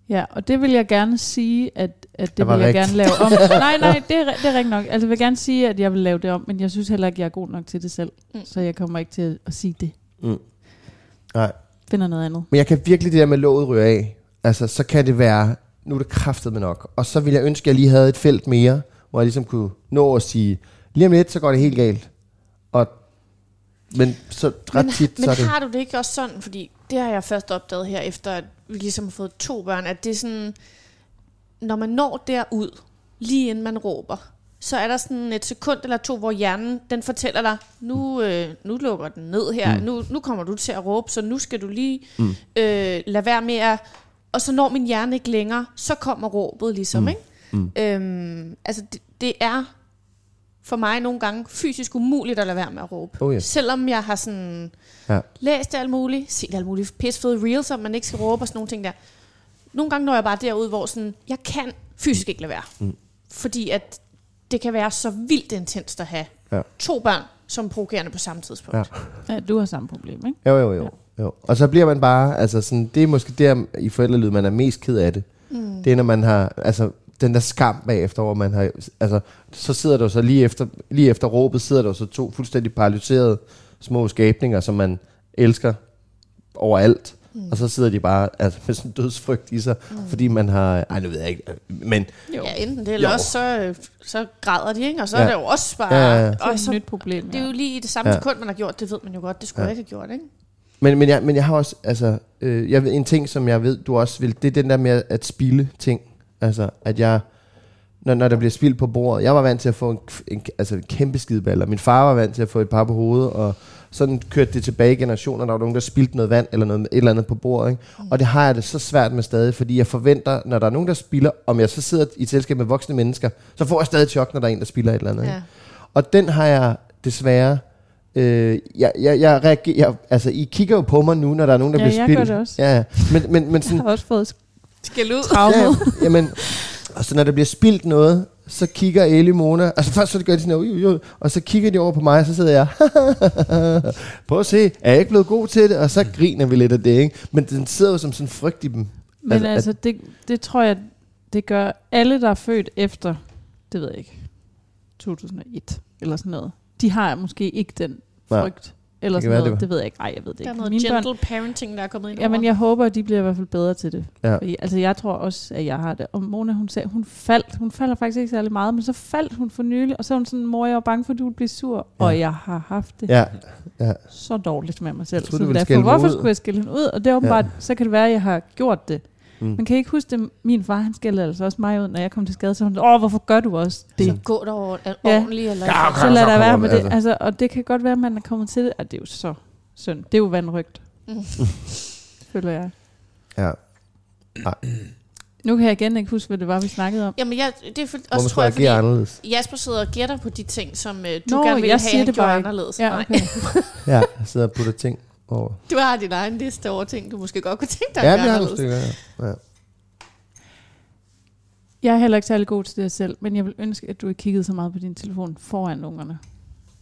Ja, og det vil jeg gerne sige, at, at det vil jeg rigtigt. gerne lave om. nej, nej, det er, det er rigtigt nok. Altså, jeg vil gerne sige, at jeg vil lave det om, men jeg synes heller ikke, jeg er god nok til det selv. Mm. Mm. Så jeg kommer ikke til at sige det. Nej. Finder noget andet. Men jeg kan virkelig det der med låget ryge af. Altså, så kan det være, nu er det kraftet med nok. Og så ville jeg ønske, at jeg lige havde et felt mere, hvor jeg ligesom kunne nå at sige, lige om lidt, så går det helt galt. Og, men så ret men, tit, men så er det... har du det ikke også sådan, fordi det har jeg først opdaget her, efter at vi ligesom har fået to børn, at det er sådan, når man når derud, lige inden man råber, så er der sådan et sekund eller to, hvor hjernen den fortæller dig, nu, øh, nu lukker den ned her, mm. nu, nu kommer du til at råbe, så nu skal du lige mm. øh, lade være med at... Og så når min hjerne ikke længere, så kommer råbet ligesom, mm. ikke? Mm. Øhm, altså, det, det er for mig nogle gange fysisk umuligt at lade være med at råbe. Oh, yes. Selvom jeg har sådan Ja. læst alt muligt, set alt muligt pissefede reels, om man ikke skal råbe og sådan nogle ting der. Nogle gange når jeg bare derud, hvor sådan, jeg kan fysisk ikke lade være. Mm. Fordi at det kan være så vildt intenst at have Ja. to børn, som er provokerende på samme tidspunkt. Ja. Ja, du har samme problem, ikke? Jo, jo, jo. Jo. Og så bliver man bare, altså sådan, det er måske der i forældrelyd, man er mest ked af det. Mm. Det er, når man har, altså den der skam bagefter, hvor man har, altså, så sidder der så lige efter, lige efter råbet, sidder der så to fuldstændig paralyserede små skabninger, som man elsker overalt. Mm. Og så sidder de bare altså, med sådan en dødsfrygt i sig, mm. fordi man har, ej, nu ved jeg ikke, men Jo. Ja, enten det, eller Jo. også så, så græder de, ikke? Og så Ja. er det jo også bare... Ja, ja, ja. Det er Og et så, nyt problem. det er ja. jo lige i det samme Ja. ja. sekund, man har gjort, det ved man jo godt, det skulle Ja. ja. jeg ikke have gjort, ikke? Men, men, jeg, men jeg har også, altså, øh, jeg ved, en ting, som jeg ved, du også vil, det er den der med at spille ting. Altså, at jeg, når, når der bliver spildt på bordet, jeg var vant til at få en, en, altså en kæmpe skideballer. Min far var vant til at få et par på hovedet, og sådan kørte det tilbage i generationer, der var nogen, der spildte noget vand eller noget, et eller andet på bordet. Ikke? Mm. Og det har jeg det så svært med stadig, fordi jeg forventer, når der er nogen, der spiller, om jeg så sidder i et selskab med voksne mennesker, så får jeg stadig chok, når der er en, der spiller et eller andet. Ikke? Ja. Og den har jeg desværre... Øh, jeg, jeg, jeg reagerer, jeg, altså, I kigger jo på mig nu, når der er nogen, der Ja, bliver jeg spildt. gør det også. Ja, ja. men, men, men Jeg sådan, har også fået Skal ud. ja, jamen, og så når der bliver spildt noget, så kigger Ellie Mona, altså først så gør de sådan, "Ui, ui, ui," og så kigger de over på mig, og så sidder jeg, prøv at se, er jeg ikke blevet god til det? Og så griner vi lidt af det, ikke? Men den sidder jo som sådan frygt i dem. Men Altså, altså, at- altså det, det tror jeg, det gør alle, der er født efter, det ved jeg ikke, 2001 eller sådan noget. De har måske ikke den Nej. frygt. Eller Det kan sådan være, noget. det Det, ved jeg ikke. Nej, jeg ved det Der er ikke. noget Mine gentle børn, parenting, der er kommet ind Jamen, over. jeg håber, at de bliver i hvert fald bedre til det. Ja. Fordi, altså, jeg tror også, at jeg har det. Og Mona, hun sagde, hun faldt. Hun falder faktisk ikke særlig meget, men så faldt hun for nylig. Og så er hun sådan, mor, jeg var bange for, at du ville blive sur. Ja. Og jeg har haft det Ja, ja. så dårligt med mig selv. Jeg troede, så du ville derfor, hvorfor ud. skulle jeg skille hende ud? Og det er åbenbart, ja. så kan det være, at jeg har gjort det. Mm. Men kan ikke huske det? Min far, han skældte altså også mig ud, når jeg kom til skade. Så hun åh, hvorfor gør du også det? Så gå der Ja. ordentligt. Eller Ja, så lad der være med man, det. altså. Altså, og det kan godt være, at man er kommet til det. Og det er jo så synd. Det er jo vandrygt, Mm. føler jeg. ja. Nu kan jeg igen ikke huske, hvad det var, vi snakkede om. Jamen, jeg, det er for, man også, tror jeg, fordi anderledes. Jasper sidder og gætter på de ting, som øh, du Nå, gerne vil jeg have, siger han det gjorde ikke. anderledes. Ja, Nej. okay. Ja, jeg sidder og putter ting over. Du har din egen liste over ting, du måske godt kunne tænke dig Ja, at gøre har stykker, ja. ja. Jeg er heller ikke særlig god til det selv, men jeg vil ønske, at du ikke kiggede så meget på din telefon foran ungerne.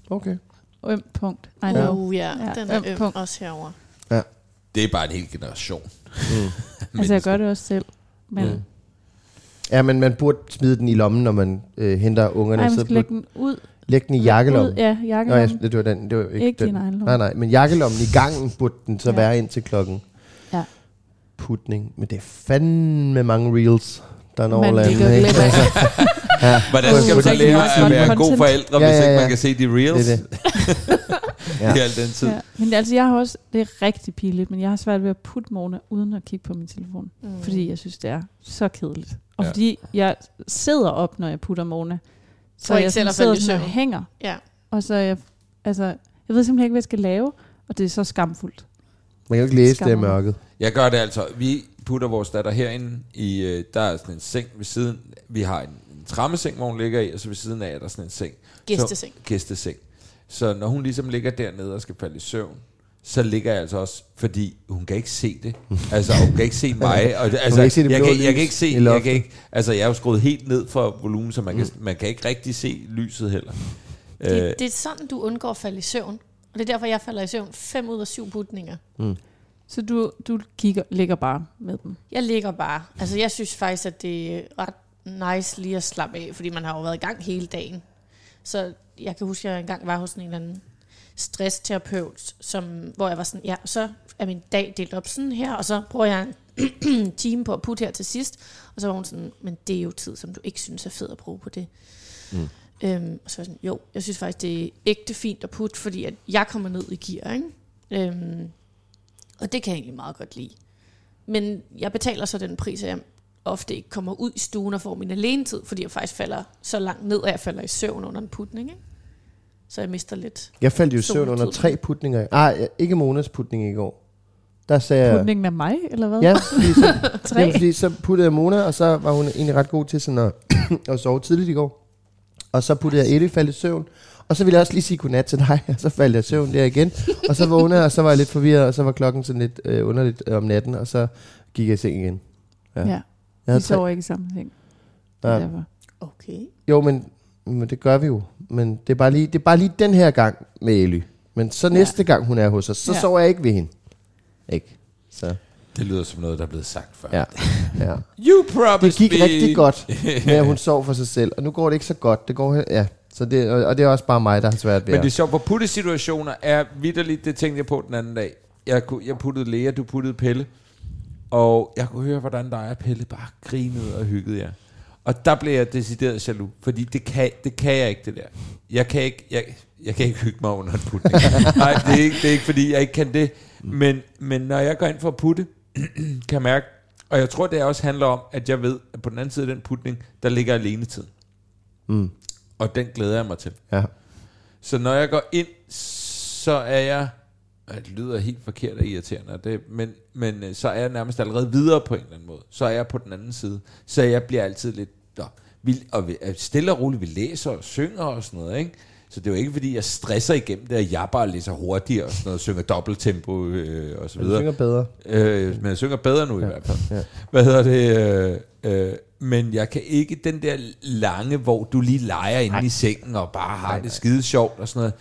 Okay. Øm punkt. I know. Uh, ja, Ja, den er øm øm punkt. også herover. Det er bare en hel generation. Mm. Altså, jeg gør det også selv. Men Mm. Ja, men man burde smide den i lommen, når man øh, henter ungerne. Ej, så man skal lægge den ud. lægge den i Ud, jakkelommen. ja, Nå, jakkelommen. ja, det var den. Det var ikke, Ikke den. din. Nej, nej, men jakkelommen i gangen burde den så Ja. være ind til klokken. Ja. Putning. Men det er fandme mange reels, der når Man landet, ikke? af. ja, Hvordan skal man så lære at være en content. god forældre, Ja, hvis ja, ikke ja. man kan se de reels det er det. i al den tid? Ja. Men altså, jeg har også, det er rigtig pinligt, men jeg har svært ved at putte Mona uden at kigge på min telefon. Mm. Fordi jeg synes, det er så kedeligt. Og Ja. ja. fordi jeg sidder op, når jeg putter Mona. Så jeg selv sådan sidder sådan og hænger. Ja. Og så jeg, altså, jeg ved simpelthen ikke, hvad jeg skal lave. Og det er så skamfuldt. Man kan jo ikke læse det i Skammer mig. mørket. Jeg gør det altså. Vi putter vores datter herinde. I, øh, der er sådan en seng ved siden. Vi har en, en trammeseng, hvor hun ligger i, og så ved siden af er der sådan en seng. Gæsteseng. Så, gæsteseng. Så når hun ligesom ligger dernede og skal falde i søvn, så ligger jeg altså også, fordi hun kan ikke se det. Altså, hun kan ikke se mig. Og, det- altså, ikke se det jeg, kan, jeg kan ikke se, jeg kan ikke, altså, jeg er jo skruet helt ned for volumen, så man, kan, Mm. man kan ikke rigtig se lyset heller. Øh, Det, det er sådan, du undgår at falde i søvn. Og det er derfor, jeg falder i søvn fem ud af syv putninger. Så du, du kigger, ligger bare med dem. Jeg ligger bare. Altså, jeg synes faktisk, at det er ret nice lige at slappe af, fordi man har jo været i gang hele dagen. Så jeg kan huske, at jeg engang var hos en eller anden stressterapeut, som, hvor jeg var sådan, ja, så er min dag delt op sådan her, og så bruger jeg en time på at putte her til sidst. Og så var hun sådan, men det er jo tid, som du ikke synes er fed at bruge på det. Mm. Øhm, og så var jeg sådan, jo, jeg synes faktisk, det er ægte fint at putte, fordi at jeg kommer ned i gear, ikke? Øhm, og det kan jeg egentlig meget godt lide. Men jeg betaler så den pris, at jeg ofte ikke kommer ud i stuen og får min alenetid, fordi jeg faktisk falder så langt ned, at jeg falder i søvn under en putning. Ikke? Så jeg mister lidt. Jeg faldt jo i søvn under tre putninger. Ah, ikke Monas putning i går. Der sagde. Putningen af mig, eller hvad? Ja, fordi så, Tre. jamen, fordi så puttede jeg Mona, og så var hun egentlig ret god til sådan at, at sove tidligt i går. Og så puttede jeg Eddie faldt i søvn. Og så ville jeg også lige sige godnat til dig, og så faldt jeg i søvn der igen. Og så vågnede jeg, og så var jeg lidt forvirret, og så var klokken sådan lidt øh, underligt øh, om natten, og så gik jeg i seng igen. Ja. ja. Jeg Vi sover ikke i samme Ja. derfor. Okay. Jo, men, men det gør vi jo. Men det er bare lige, det er bare lige den her gang med Elly. Men så næste gang hun er hos os, så Ja. sover jeg ikke ved hende. Ikke? Så, det lyder som noget, der er blevet sagt før. ja. ja. You promised Det gik me. rigtig godt med, at hun sov for sig selv. Og nu går det ikke så godt. Det går, ja. Så det, og det er også bare mig, der har svært ved Men det er sjovt, hvor puttesituationer er vidderligt, det tænkte jeg på den anden dag. Jeg, kunne- jeg puttede Lea, du puttede Pelle. Og jeg kunne høre, hvordan dig og Pelle bare grinede og hyggede jer. Og der blev jeg decideret jaloux, fordi det kan, det kan jeg ikke, det der. Jeg kan ikke, jeg, jeg kan ikke hygge mig under en putning. Nej, det er, ikke, det er ikke, fordi jeg ikke kan det. Men, men når jeg går ind for at putte, kan jeg mærke, og jeg tror, det også handler om, at jeg ved, at på den anden side af den putning, der ligger alene tid. Mm. Og den glæder jeg mig til. Ja. Så når jeg går ind, så er jeg... Det lyder helt forkert og irriterende, og det, men, men øh, så er jeg nærmest allerede videre på en eller anden måde. Så er jeg på den anden side. Så jeg bliver altid lidt... Nå, vi, og vi, er stille og roligt, vi læser og synger og sådan noget, ikke? Så det er jo ikke, fordi jeg stresser igennem det, at jeg bare læser hurtigere og sådan noget, synger dobbelttempo øh, og så Men videre. synger bedre. Øh, men jeg synger bedre nu ja. i hvert fald. ja. Hvad hedder det? Øh, øh, men jeg kan ikke den der lange, hvor du lige leger inde Nej. i sengen og bare har Nej, det nej. skide sjovt og sådan noget.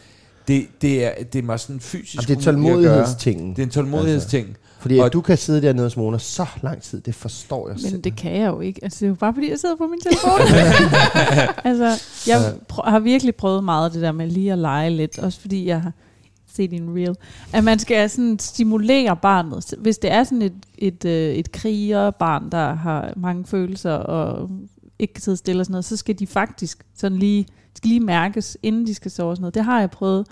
Det, det, er, det er mig sådan fysisk Og det er tålmodighedstingen. Det er en tålmodighedsting. Fordi at Og- du kan sidde dernede hos Mona så lang tid, det forstår jeg Men selv. det kan jeg jo ikke. Altså, det er jo bare fordi, jeg sidder på min telefon. altså, jeg prø- har virkelig prøvet meget det der med lige at lege lidt. Også fordi jeg har set i en reel. At man skal sådan stimulere barnet. Hvis det er sådan et, et, øh, et krigerbarn, der har mange følelser og ikke kan sidde stille og sådan noget, så skal de faktisk sådan lige, de skal lige mærkes, inden de skal sove og sådan noget. Det har jeg prøvet.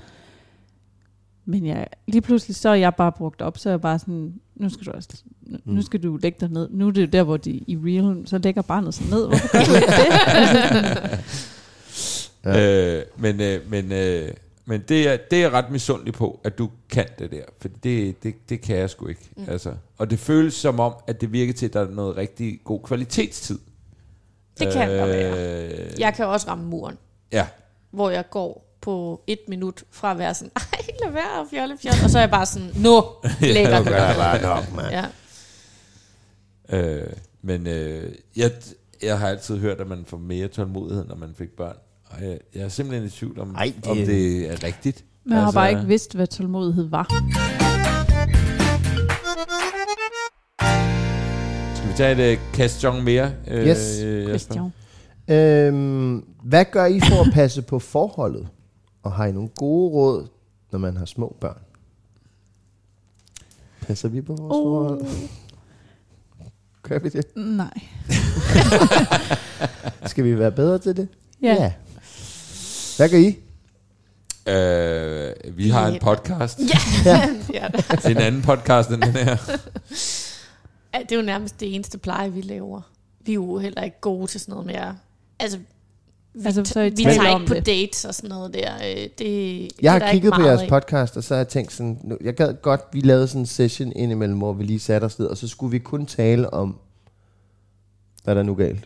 Men jeg, lige pludselig så er jeg bare brugt op, så er jeg bare sådan, nu skal du også, nu, nu skal du lægge dig ned. Nu er det jo der, hvor de i real, så lægger barnet sig ned. Hvorfor gør du ikke det? Ja. Øh, men øh, men, øh, men det, er, det er ret misundelig på, at du kan det der. For det, det, det kan jeg sgu ikke. Mm. Altså. Og det føles som om, at det virker til, at der er noget rigtig god kvalitetstid. Det kan godt være. Øh, Jeg kan også ramme muren, Ja, hvor jeg går på et minut fra at være sådan, ej, lad være, fjolle, fjolle. Og så er jeg bare sådan, nu, lækker. nu gør jeg bare nok, mand. Ja. øh, men øh, jeg, jeg har altid hørt, at man får mere tålmodighed, når man fik børn. Og jeg, jeg er simpelthen i tvivl om, Ej, det... om det er rigtigt. men jeg har Altså- bare ikke vidst, hvad tålmodighed var. Skal vi tage et øh, kastjong mere? Øh, Yes. Jesper? Christian. Øhm, hvad gør I for at passe på forholdet? Og har I nogle gode råd, når man har små børn? Passer vi på vores Oh. forhold? Gør vi det? Nej. Skal vi være bedre til det? Ja. Hvad gør I? Øh, vi har en podcast. Ja. ja. Det er en anden podcast end den her. Ja, det er jo nærmest det eneste pleje, vi laver. Vi er jo heller ikke gode til sådan noget mere. Altså, vi, Altså, så vi tager ikke på det. dates og sådan noget der. Øh, Det, er Jeg har kigget på jeres af. podcast, og så har jeg tænkt sådan, nu, jeg gad godt, vi lavede sådan en session indimellem, hvor vi lige satte os ned, og så skulle vi kun tale om, hvad der er nu galt.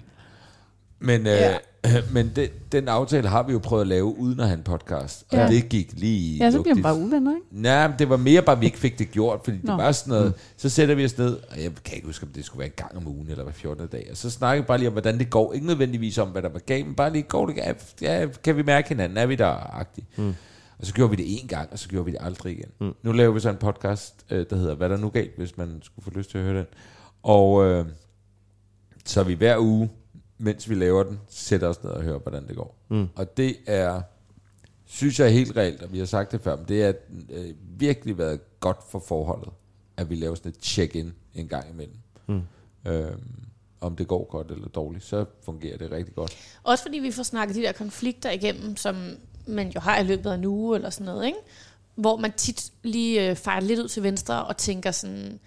Men, øh, Ja. men det, den aftale har vi jo prøvet at lave uden at have en podcast. Og Ja. det gik lige Ja, så bliver man bare uvenner, ikke? Nej, men det var mere bare, at vi ikke fik det gjort, fordi det Nå. var sådan noget, så sætter vi os ned, og jeg kan ikke huske, om det skulle være en gang om ugen, eller hver 14. dag, og så snakker vi bare lige om, hvordan det går, ikke nødvendigvis om, hvad der var galt, men bare lige, går det, ja, kan vi mærke hinanden, er vi der, agtigt. Mm. Og så gjorde vi det en gang, og så gjorde vi det aldrig igen. Mm. Nu laver vi så en podcast, øh, der hedder Hvad der nu galt, hvis man skulle få lyst til at høre den. Og øh, så er vi hver uge, mens vi laver den, sætter os ned og hører, hvordan det går. Mm. Og det er, synes jeg er helt reelt, og vi har sagt det før, men det har øh, virkelig været godt for forholdet, at vi laver sådan et check-in en gang imellem. Mm. Øhm, om det går godt eller dårligt, så fungerer det rigtig godt. Også fordi vi får snakket de der konflikter igennem, som man jo har i løbet af en uge eller sådan noget, ikke? Hvor man tit lige øh, fejrer lidt ud til venstre og tænker sådan,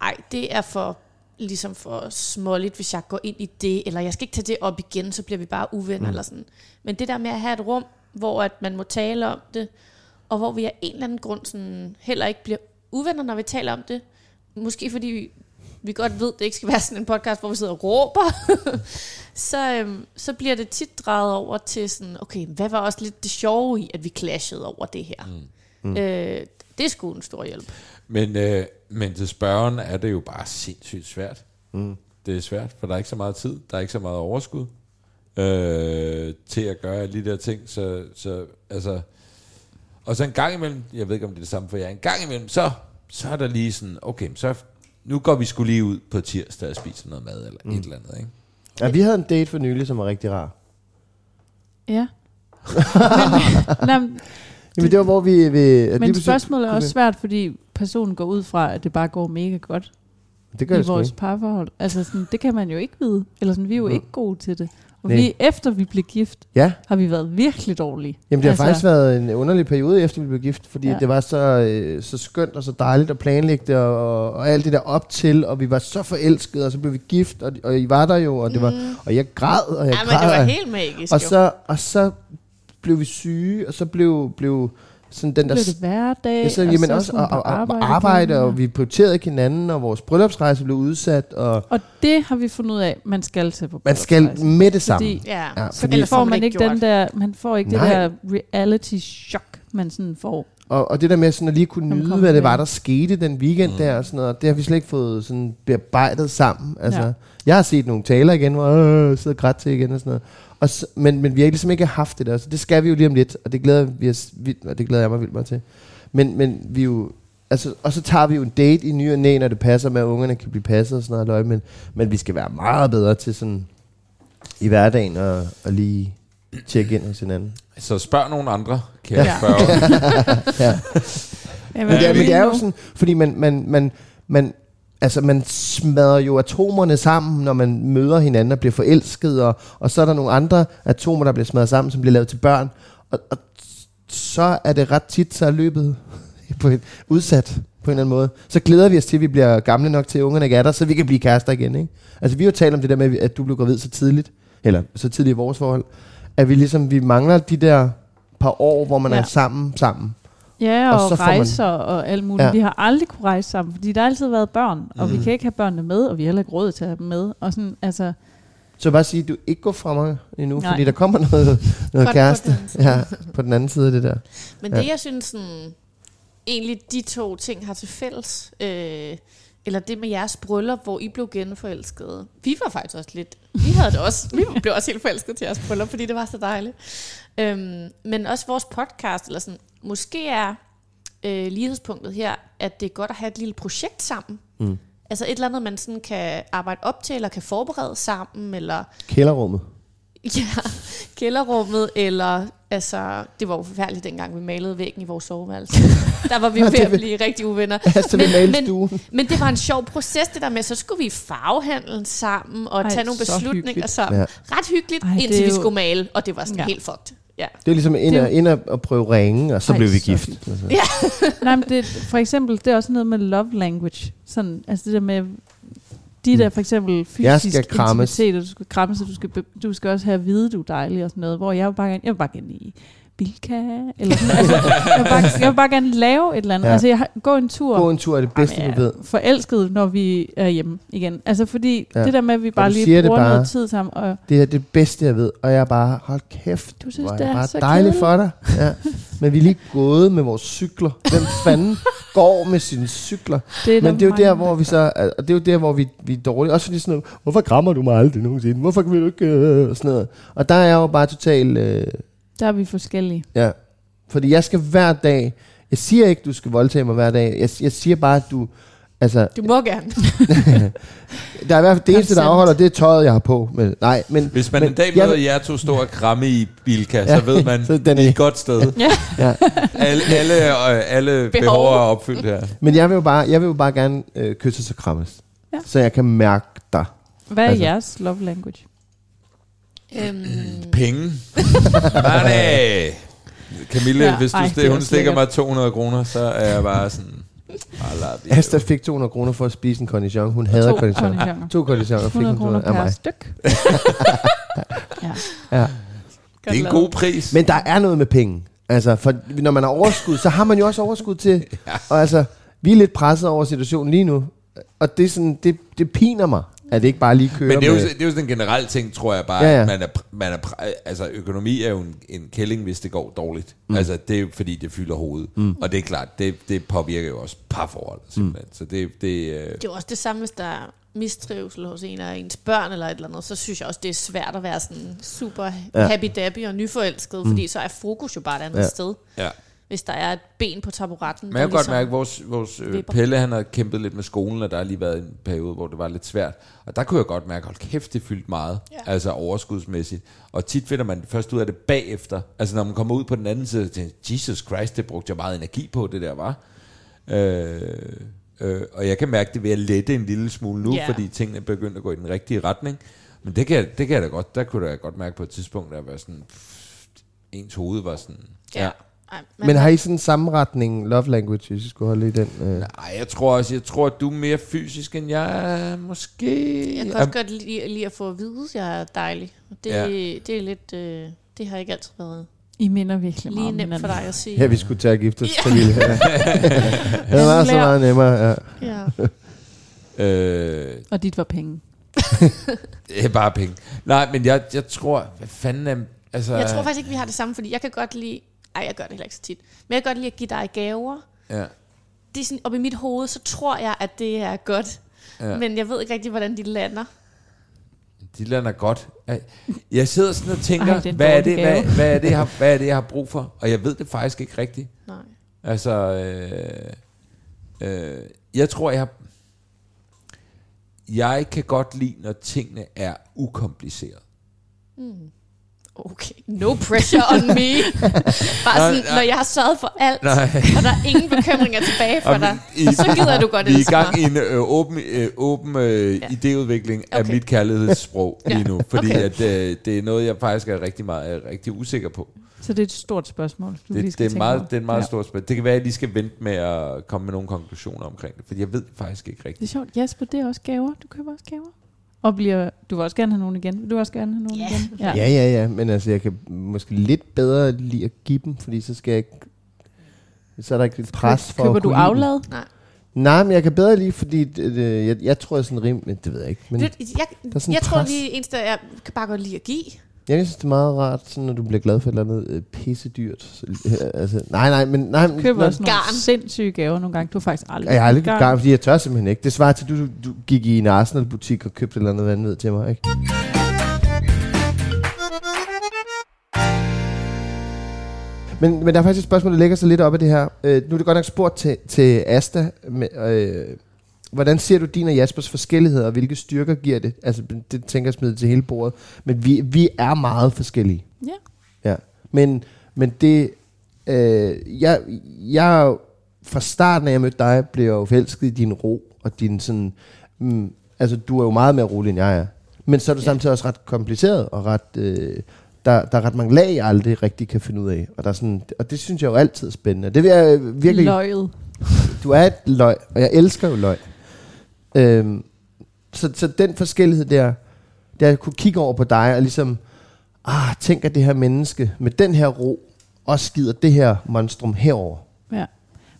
ej, det er for ligesom for småligt, hvis jeg går ind i det, eller jeg skal ikke tage det op igen, så bliver vi bare uvenner, mm. eller sådan. Men det der med at have et rum, hvor at man må tale om det, og hvor vi af en eller anden grund sådan, heller ikke bliver uvenner, når vi taler om det. Måske fordi vi, vi godt ved, at det ikke skal være sådan en podcast, hvor vi sidder og råber, så, øhm, så bliver det tit drejet over til sådan, okay, hvad var også lidt det sjove i, at vi clashede over det her? Mm. Øh, det er sgu en stor hjælp. Men, øh, men til spørgeren er det jo bare sindssygt svært. Mm. Det er svært, for der er ikke så meget tid, der er ikke så meget overskud øh, til at gøre alle de der ting. Så, så altså, og så en gang imellem, jeg ved ikke om det er det samme for jer, en gang imellem, så, så er der lige sådan, okay, så nu går vi skulle lige ud på tirsdag og spiser noget mad, eller mm. et eller andet, ikke? Ja, vi havde en date for nylig, som var rigtig rar. Ja. men, nej, Jamen, det var, hvor vi... vi at men spørgsmålet er også svært, fordi personen går ud fra, at det bare går mega godt Det gør i det vores ikke. parforhold. Altså sådan, det kan man jo ikke vide. Eller sådan, vi er jo Mhm. ikke gode til det. Og Nej. vi, efter vi blev gift, Ja, har vi været virkelig dårlige. jamen det har Altså- faktisk været en underlig periode, efter vi blev gift, fordi Ja. det var så, øh, så skønt og så dejligt at planlægge det, og, og, og alt det der op til, og vi var så forelskede, og så blev vi gift, og, og I var der jo, og, det var, og jeg græd, og jeg Ja, men det græd. var helt magisk og, jo. så, og så blev vi syge, og så blev, blev sådan den der... Blev det hverdag, Ja, så, og jamen så også og, og, og, arbejde, arbejde, og vi prioriterede ikke hinanden, og vores bryllupsrejse blev udsat, og Og det har vi fundet ud af, man skal til på man skal med det samme. Fordi Ja, Ja, så fordi- ellers får man ikke gjort. den der, man får ikke Nej. det der reality chok, man sådan får Og, og det der med sådan at lige kunne Som nyde, hvad det var, der skete den weekend Mm. der og sådan noget, det har vi slet ikke fået sådan bearbejdet sammen. Altså, Ja. Jeg har set nogle taler igen, hvor øh, jeg sidder grædt til igen og sådan noget. Og så, men, men vi har ligesom ikke haft det der, så det skal vi jo lige om lidt, og det glæder, vi os, vildt, og det glæder jeg mig vildt meget til. Men, men vi jo, altså, og så tager vi jo en date i ny og næ, når det passer med, at ungerne kan blive passet og sådan noget, løg, men, men vi skal være meget bedre til sådan i hverdagen og, og lige tjekke ind hos hinanden. Så spørg nogle andre, kan jeg Ja. spørge. ja. Ja, Men det, er, men det er jo sådan, fordi man, man, man, man, altså man smadrer jo atomerne sammen, når man møder hinanden og bliver forelsket, og, og så er der nogle andre atomer, der bliver smadret sammen, som bliver lavet til børn. Og, og så er det ret tit, så er løbet på et, udsat på en eller anden måde. Så glæder vi os til, at vi bliver gamle nok til, at ungerne ikke er der, så vi kan blive kærester igen. Ikke? Altså vi har jo talt om det der med, at du blev gravid så tidligt, eller så tidligt i vores forhold, at vi ligesom, vi mangler de der par år, hvor man. Ja. er sammen, sammen. Ja, Og og, så får man- rejser og alt muligt. Ja. Vi har aldrig kunne rejse sammen, fordi der har altid været børn, og Mhm. vi kan ikke have børnene med, og vi har heller ikke råd til at have dem med. Og sådan, altså, Så bare sige, at du ikke går fra mig endnu, Nej. fordi der kommer noget, noget På- kæreste på ja, på den anden side af det der. Men Ja. det, jeg synes, sådan, egentlig de to ting har til fælles, øh, eller det med jeres bryllup, hvor I blev genforelskede. Vi var faktisk også lidt, vi havde det også, vi blev også helt forelsket til jeres bryllup, fordi det var så dejligt. Øhm, men også vores podcast, eller sådan, måske er øh, lighedspunktet her, at det er godt at have et lille projekt sammen. Mm. Altså et eller andet, man sådan kan arbejde op til, eller kan forberede sammen, eller Kælderrummet. Ja, kælderrummet, eller altså, det var jo forfærdeligt dengang, vi malede væggen i vores soveværelse. Der var vi jo ved at blive rigtig uvenner. Altså, Men- men-. Men det var en sjov proces, det der med, så skulle vi i farvehandlen sammen, og Ej, tage nogle beslutninger hyggeligt. sammen. Ja. Ret hyggeligt, Ej, indtil er vi jo- skulle male, og det var sådan Ja. helt fucked. Ja. Det var ligesom ind, Det er og, ind og, og prøve ringe, og så Ej, blev vi så gift. Altså. nej, men det, for eksempel, det er også noget med love language. Sådan, altså det der med, de der for eksempel fysisk Jeg skal intimitet, og du skal krammes, og du skal, du skal også have at vide, du er dejlig og sådan noget, hvor jeg vil bare gerne, jeg vil bare gerne i Bilka, eller sådan, altså, jeg, vil bare, jeg vil bare gerne lave et eller andet. Ja. Altså, jeg har, gå en tur. Gå en tur er det bedste, Jamen, vi ved. forelsket, når vi er hjemme igen. Altså fordi Ja. det der med, at vi bare lige bruger bare. noget tid sammen, og Det er det bedste, jeg ved. Og jeg er bare, hold kæft, du synes, det er bare så dejligt for dig. Ja. Men vi er lige gået med vores cykler. Hvem fanden går med sine cykler? Det er Men det er jo der, hvor vi så, og det er jo der, hvor vi, vi er dårlige. Også fordi sådan noget, hvorfor krammer du mig aldrig nogensinde? Hvorfor kan vi ikke, øh, og sådan noget. Og der er jeg jo bare totalt, øh, Der er vi forskellige. ja. Fordi jeg skal hver dag, jeg siger ikke, du skal voldtage mig hver dag. Jeg, jeg siger bare, at du, altså, Du må gerne. der er i hvert fald det eneste, der afholder, det er tøjet, jeg har på. Men, nej, men, Hvis man men, en dag jeg møder vil- jer to stå og kramme i Bilka, Ja, så ved man, så den er et godt sted. Ja. Ja. Alle, alle, øh, alle behov. Behov. behov er opfyldt her. Men jeg vil jo bare, jeg vil jo bare gerne øh, kysses og krammes. Ja. Så jeg kan mærke dig. Hvad er Altså. jeres love language? Øhm, Penge. Money. Camille, ja, Ja, hvis du ej, er hun stikker mig 200 kroner, så er jeg bare sådan... Asta fik 200 kroner for at spise en cornichon. Hun hader To cornichon. cornichoner. To cornichoner fik 100 hun kroner af per mig. styk. ja. Ja. Det er en god pris. Men der er noget med penge. Altså, for når man har overskud, så har man jo også overskud til... Og altså, vi er lidt presset over situationen lige nu. Og det, er sådan, det, det piner mig, at det ikke bare lige kører Men det er, jo, med... det er jo sådan en generel ting, tror jeg bare, Ja, ja, man er, man er, altså økonomi er jo en, en kælling, hvis det går dårligt. Mm. Altså det er jo fordi, det fylder hovedet. Mm. Og det er klart, det, det påvirker jo også parforhold, simpelthen. Mm. Så det, det øh, det er jo også det samme, hvis der er mistrivsel hos en af ens børn eller et eller andet, så synes jeg også, det er svært at være sådan super Ja. happy-dappy og nyforelsket, fordi så er fokus jo bare et andet ja. sted. ja. Hvis der er et ben på taburetten. Jeg kan godt ligesom- mærke, at vores, vores øh, vipper. Pelle han har kæmpet lidt med skolen, og der har lige været en periode, hvor det var lidt svært. Og der kunne jeg godt mærke, hold kæft, det fyldte meget. Ja. Ja. Altså overskudsmæssigt. Og tit finder man først ud af det bagefter. Altså når man kommer ud på den anden side, tænker jeg, Jesus Christ, det brugte jeg meget energi på, det der var. Øh, øh, og jeg kan mærke det ved at lette en lille smule nu, Ja. fordi tingene er begyndt at gå i den rigtige retning. Men det kan, jeg- det kan jeg da godt, der kunne jeg da godt mærke på et tidspunkt, der var sådan, pff, ens hoved var sådan, Ja. Ej, Men har I sådan en sammenretning, love language, hvis I skulle holde i den? Øh? Nej, jeg tror også, jeg tror, at du er mere fysisk, end jeg er, måske. Jeg kan også godt lide, lide at få at vide, at jeg er dejlig. Det, Ja. det er lidt... Øh, det har ikke altid været I minder virkelig meget lige nemt for dig at sige. Ja, vi skulle tage at gifte os, Ja. Camille. Ja. det var så meget nemmere, ja. Ja. Øh, Og dit var penge. det er bare penge. Nej, men jeg, jeg tror, hvad fanden er... Altså, Jeg tror faktisk ikke, vi har det samme, fordi jeg kan godt lide ej, jeg gør det heller ikke så tit. Men jeg kan godt lide at give dig gaver. Ja. Det er sådan, op i mit hoved, så tror jeg, at det er godt. Ja. Men jeg ved ikke rigtig, hvordan de lander. De lander godt. Jeg sidder sådan og tænker, Ej, det er hvad, er det, hvad, hvad, er det, jeg har, hvad er det, jeg har brug for? Og jeg ved det faktisk ikke rigtigt. Nej. Altså, øh, øh, jeg tror, jeg har... Jeg kan godt lide, når tingene er ukompliceret. Okay, no pressure on me. Bare Nej, sådan, nej. når jeg har sørget for alt, Nej. og der er ingen bekymringer tilbage for dig, vi- så gider du godt Vi er i gang i en øh, åben, øh, åben øh, Ja. idéudvikling af Okay. mit kærlighedssprog Ja. lige nu. Fordi Okay. at, øh, det er noget, jeg faktisk er rigtig, meget, er rigtig usikker på. Så det er et stort spørgsmål, du lige Det, skal det, er tænke meget, over. det er en meget Ja. stort spørgsmål. Det kan være, at jeg lige skal vente med at komme med nogle konklusioner omkring det. For jeg ved faktisk ikke Det er rigtigt. sjovt. Jasper, det er også gaver. Du køber også gaver. Og bliver, du vil også gerne have nogen igen. Vil du også gerne have nogen Ja. igen? Ja, ja, ja, men altså, jeg kan måske lidt bedre lide at give dem, fordi så skal jeg ikke... Så er der ikke et pres for Køber at du aflad? Nej. Nej, men jeg kan bedre lide, fordi det, det, jeg, jeg tror, jeg er sådan rim... men Det ved jeg ikke, men Du, jeg, jeg, er sådan jeg tror pres. lige, eneste jeg kan bare godt lide at give. Jeg synes, det er meget rart, sådan, når du bliver glad for et eller andet øh, pisse dyrt. Så, øh, altså, nej, nej, men... Nej, men- Køber også nogle Garn. sindssyge gaver nogle gange. Du har faktisk aldrig Jeg har aldrig købt garn, fordi jeg tør simpelthen ikke. Det svarer til, at du, du gik i en Arsenal-butik og købte et eller andet vanvid til mig, ikke? Men, men der er faktisk et spørgsmål, der lægger sig lidt op af det her. Øh, nu er det godt nok spurgt til, til Asta. Med, øh, hvordan ser du din og Jaspers forskelligheder, og hvilke styrker giver det? Altså, det tænker jeg smide til hele bordet. Men vi, vi er meget forskellige. Ja. Ja. Men, men det... Øh, jeg, jeg fra starten af, jeg mødte dig, blev jeg jo forelsket i din ro, og din sådan... Mm, altså, du er jo meget mere rolig, end jeg er. Men så er du Ja. samtidig også ret kompliceret, og ret... Øh, der, der er ret mange lag, jeg aldrig rigtig kan finde ud af. Og, der er sådan, og det synes jeg jo altid er spændende. Det vil jeg virkelig... Løget. Du er et løg, og jeg elsker jo løg. Øhm, så, så den forskellighed der, der jeg kunne kigge over på dig og ligesom, ah, tænk at det her menneske med den her ro, også skider det her monstrum herover. Ja.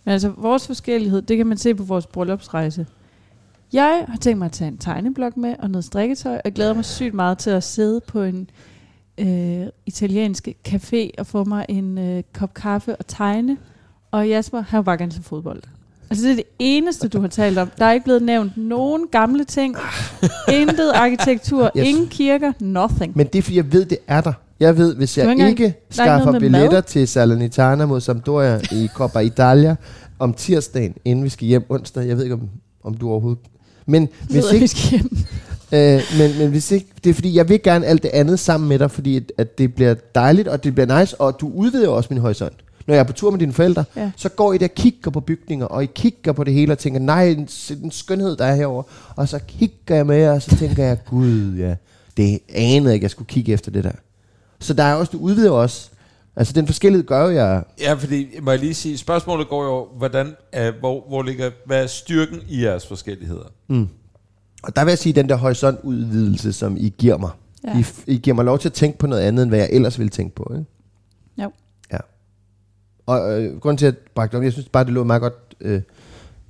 Men altså, vores forskellighed, det kan man se på vores bryllupsrejse. Jeg har tænkt mig at tage en tegneblok med og noget strikketøj, og glæder mig sygt meget til at sidde på en øh, italiensk café og få mig en øh, kop kaffe og tegne. Og Jasper, han vil bare gerne fodbold. Altså, det er det eneste, du har talt om. Der er ikke blevet nævnt nogen gamle ting. Intet arkitektur, Yes. ingen kirker, nothing. Men det er fordi, jeg ved, det er der. Jeg ved, hvis jeg ikke ikke engang- er skaffer billetter mad. til Salernitana mod Sampdoria i Coppa Italia om tirsdagen, inden vi skal hjem onsdag, jeg ved ikke, om, om du overhovedet... Men hvis Ved, at vi ikke, skal hjem. Øh, men, men hvis ikke, det er fordi, jeg vil gerne alt det andet sammen med dig, fordi at, at det bliver dejligt, og det bliver nice, og du udvider også min horisont. Når jeg er på tur med dine forældre, Ja. så går I der og kigger på bygninger, og I kigger på det hele og tænker, nej, den, den skønhed, der er herover. Og så kigger jeg med jer, og så tænker jeg, gud ja, det anede jeg ikke, jeg skulle kigge efter det der. Så der er også, du udvider også. Altså den forskellighed gør jo jeg, Ja, fordi, må jeg lige sige, spørgsmålet går jo, hvordan, uh, hvor, hvor ligger, hvad er styrken i jeres forskelligheder? mm. Og der vil jeg sige, den der horisontudvidelse, som I giver mig. Ja. Ja. I, f- I giver mig lov til at tænke på noget andet, end hvad jeg ellers ville tænke på. Ikke? Og øh, grunden til, at jeg bragte det op, jeg synes bare, det lå meget godt. Øh,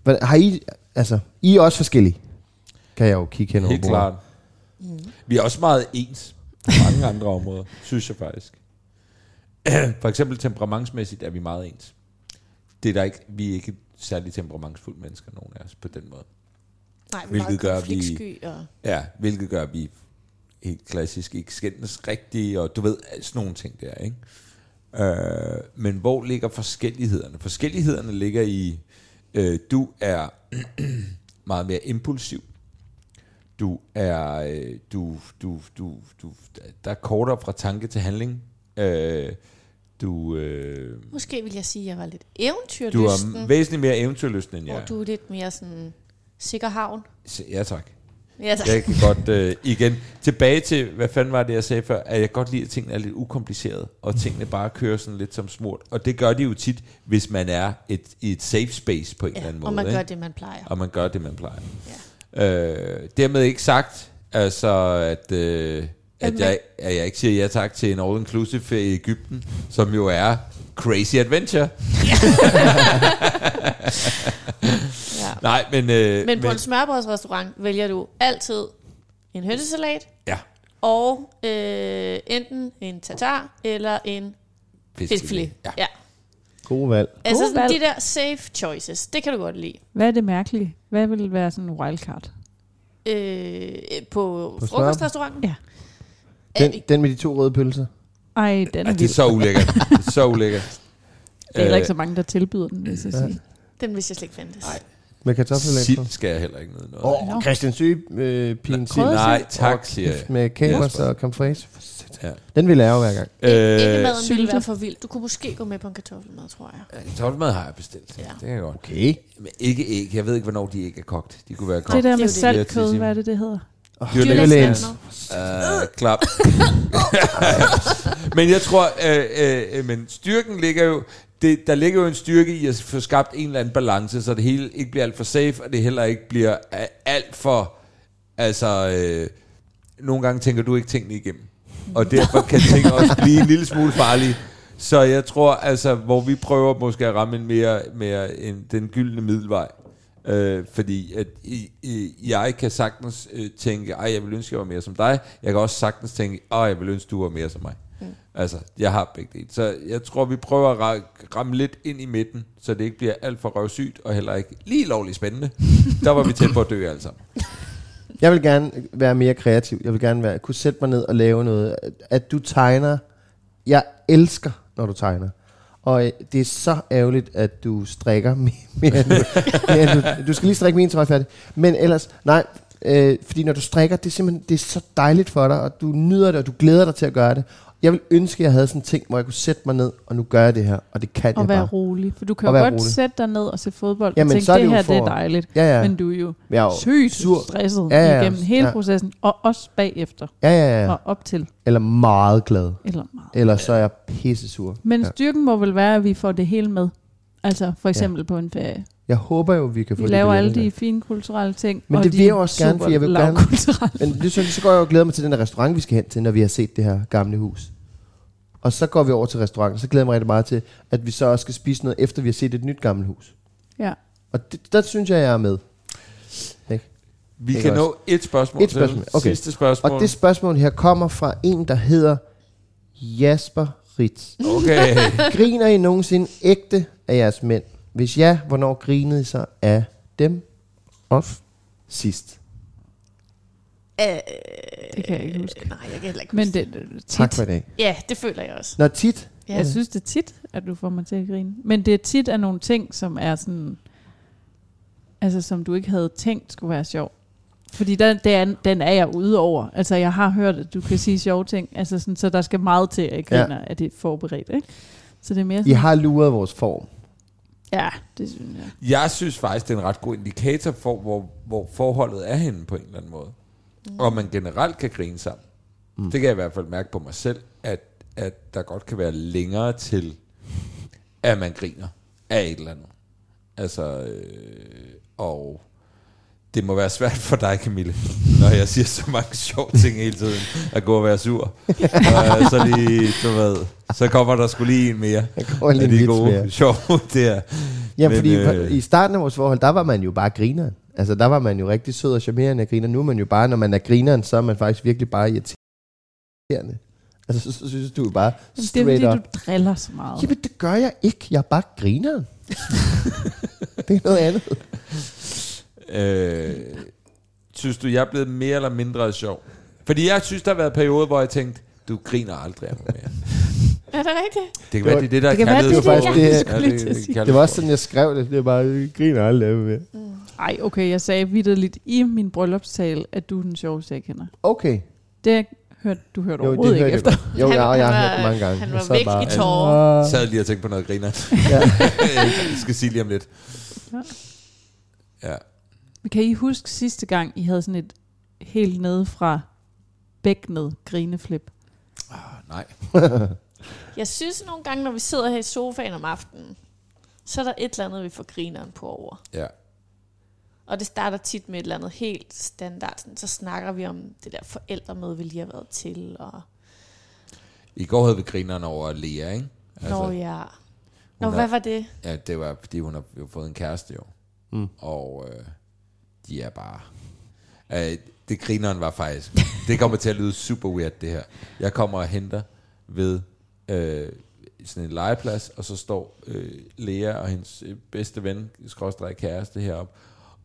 hvad, har I, altså, I er også forskellige, kan jeg jo kigge hen over Helt bordet. klart. Vi er også meget ens på mange andre områder, synes jeg faktisk. For eksempel temperamentsmæssigt er vi meget ens. Det er der ikke, vi er ikke særlig temperamentsfulde mennesker, nogen af os, på den måde. Nej, vi er Hvilket meget gør, vi-. Og, Ja, hvilket gør, at vi helt klassisk ikke skændes rigtigt, og du ved, sådan nogle ting der, ikke? Øh, men hvor ligger forskellighederne? Forskellighederne ligger i, øh, du er meget mere impulsiv. Du er, øh, du, du, du, du, der er kortere fra tanke til handling. Øh, du, øh, måske vil jeg sige, at jeg var lidt du eventyrlysten. er væsentligt mere eventyrlysten end jeg. Er. du er lidt mere sådan sikker havn. Ja, tak. Ja, tak. Jeg kan godt, øh, igen, tilbage til, hvad fanden var det, jeg sagde før, at jeg godt lide, at tingene er lidt ukomplicerede, og tingene bare kører sådan lidt som smurt. Og det gør de jo tit, hvis man er et, i et safe space på en eller ja, anden måde. og man ikke? gør det, man plejer. og man gør det, man plejer. Ja. Øh, dermed ikke sagt, altså, at, øh, at, At jeg, at jeg ikke siger ja tak til en all-inclusive ferie i Ægypten, som jo er crazy adventure. Ja. Nej, men... Øh, Men på en smørbrødsrestaurant vælger du altid en hønsesalat, Ja. og øh, enten en tartar eller en Fiskfilet. Ja. ja. God valg. Altså God sådan, valg. de der safe choices, det kan du godt lide. Hvad er det mærkelige? Hvad vil være sådan en wildcard? Øh, på, På frokostrestauranten? Ja. Den, den med de to røde pølser. Ej, den er, Ja, det er så ulækkert. Det er så ulækkert. Det er heller ikke Øh, så mange, der tilbyder den, hvis jeg Ja. sige. Den vidste jeg slet ikke fandtes. Nej. Med kartoffelland Sild skal jeg heller ikke noget. Åh, oh, Christian Syge, øh, pigen sild. Nej, tak, siger jeg. Med kapers og fraiche. Ja. Den vil jeg lave hver gang. Øh, Indemaden ville være for vild. Du kunne måske gå med på en kartoffelmad, tror jeg. Kartoffelmad har jeg bestilt. Ja. Det kan jeg godt. Okay. Men ikke æg. Jeg ved ikke, hvornår de æg er kogt. De kunne være kogt. Det der Det er med saltkød, hvad er det, det hedder? Dyrlægens. Uh, klap. men jeg tror, øh, øh, men styrken ligger jo, det, der ligger jo en styrke i at få skabt en eller anden balance, så det hele ikke bliver alt for safe, og det heller ikke bliver øh, alt for, altså, øh, nogle gange tænker du ikke tingene igennem. Og derfor kan ting også blive en lille smule farlige. Så jeg tror, altså, hvor vi prøver måske at ramme en mere, mere en, den gyldne middelvej. Øh, fordi at i, i, jeg kan sagtens øh, tænke, ej, jeg vil ønske, jeg var mere som dig. Jeg kan også sagtens tænke, ej, jeg vil ønske, du var mere som mig. Mm. Altså, jeg har begge dele. Så jeg tror, vi prøver at ra- ramme lidt ind i midten, så det ikke bliver alt for røvsygt, og heller ikke lige lovligt spændende. Der var vi tæt på at dø alle sammen. Jeg vil gerne være mere kreativ. Jeg vil gerne være, kunne sætte mig ned og lave noget. At- At du tegner. Jeg elsker, når du tegner. Og øh, det er så ærgerligt, at du strikker mere, mere end du, mere end du, du skal lige strikke min trøje færdig. Men ellers, nej, øh, fordi når du strikker, det er simpelthen det er så dejligt for dig, og du nyder det, og du glæder dig til at gøre det. Jeg vil ønske, at jeg havde sådan en ting, hvor jeg kunne sætte mig ned, og nu gør jeg det her, og det kan Og jeg være bare. rolig. For du kan Og jo være godt rolig. sætte dig ned og se fodbold Jamen, og tænke, så er det, det her det er for- dejligt. Ja, ja. Men du er jo Jeg er jo sygt sur. stresset Ja, ja, ja. igennem hele Ja. processen, og også bagefter, Ja, ja, ja. og op til, Eller meget glad. eller meget. Eller så er jeg pisse sur. Men Ja. styrken må vel være, at vi får det hele med. Altså for eksempel på en ferie. Jeg håber jo, vi kan få Vi det laver alle de fine kulturelle ting. Men og det de vil jeg også gerne, for jeg vil gerne-. Men det, så, så går jeg og glæder mig til den der restaurant, vi skal hen til, når vi har set det her gamle hus. Og så går vi over til restauranten, så glæder jeg mig rigtig meget til, at vi så også skal spise noget, efter vi har set et nyt gammelt hus. Ja. Og det, der synes jeg, jeg er med. Ikke? Vi Ikke kan også? nå et spørgsmål Et spørgsmål, til. okay. Sidste spørgsmål. Og det spørgsmål her kommer fra en, der hedder Jasper Ritz. Okay. Griner I nogensinde ægte af jeres mænd? Hvis ja, hvornår grinede I så af dem? Of sidst. Øh, Det kan jeg ikke huske. Nej, jeg kan heller ikke Men huske det, tit. Tak for i dag. Ja, det føler jeg også. Når tit, Ja. Jeg synes, det er tit, at du får mig til at grine. Men det er tit af nogle ting, som er sådan... Altså, som du ikke havde tænkt skulle være sjov. Fordi den, den, den er jeg ude over. Altså, jeg har hørt, at du kan sige sjove ting. Altså, sådan, så der skal meget til, at jeg griner, ja. at det er forberedt. Ikke? Så det er mere I sådan... har luret vores form. Ja, det synes jeg. Jeg synes faktisk, det er en ret god indikator for, hvor, hvor forholdet er henne på en eller anden måde. Mm. Og man generelt kan grine sammen. Mm. Det kan jeg i hvert fald mærke på mig selv, at, at der godt kan være længere til, at man griner af et eller andet. Altså, øh, og det må være svært for dig, Camille, når jeg siger så mange sjove ting hele tiden, at gå og være sur. og så lige, du ved, så kommer der skulle lige en mere. Der kommer lige af en de gode, mere. sjove der. Ja, Men, fordi øh, i starten af vores forhold, der var man jo bare grineren. Altså, der var man jo rigtig sød og charmerende og griner. Nu er man jo bare, når man er grineren, så er man faktisk virkelig bare irriterende. Altså, så, så synes du jo bare Men det er straight fordi, up. du driller så meget. Jamen, det gør jeg ikke. Jeg er bare grineren. det er noget andet. Øh, synes du, jeg er blevet mere eller mindre sjov? Fordi jeg synes, der har været perioder, hvor jeg tænkte, du griner aldrig af mig mere. Er det rigtigt? Det kan være, det er det, der det kan være, det er det, jeg til at sige. kaldet Det var også sådan, jeg skrev det. Det er bare, jeg griner aldrig af med. Ej, okay, jeg sagde vidderligt i min bryllupstale, at du er den sjoveste, jeg kender. Okay. Det hørte du hørte Jo, overhovedet ikke hørte efter. jeg godt. Jo, Han- jeg, jeg har hørt det mange gange. han Jeg var sad væk bare, i tårer. "Ah." sad lige og tænkte på noget griner. Ja. jeg skal sige lige om lidt. Ja. Kan I huske sidste gang, I havde sådan et helt nede fra bækkenet grineflip? Ah, nej. Jeg synes nogle gange, når vi sidder her i sofaen om aftenen, så er der et eller andet, vi får grineren på over. Ja. Og det starter tit med et eller andet helt standard. Sådan, så snakker vi om det der forældremøde, vi lige har været til. Og, I går havde vi grineren over Lea, ikke? altså, Nå ja. Nå, hun hvad var det? Ja, det var, fordi hun har jo fået en kæreste jo. Mm. Og øh, de er bare... Øh, det grineren var faktisk... det kommer til at lyde super weird, det her. Jeg kommer og henter ved... Øh, sådan en legeplads, og så står øh, Lea og hendes øh, bedste ven, skråstrej kæreste heroppe,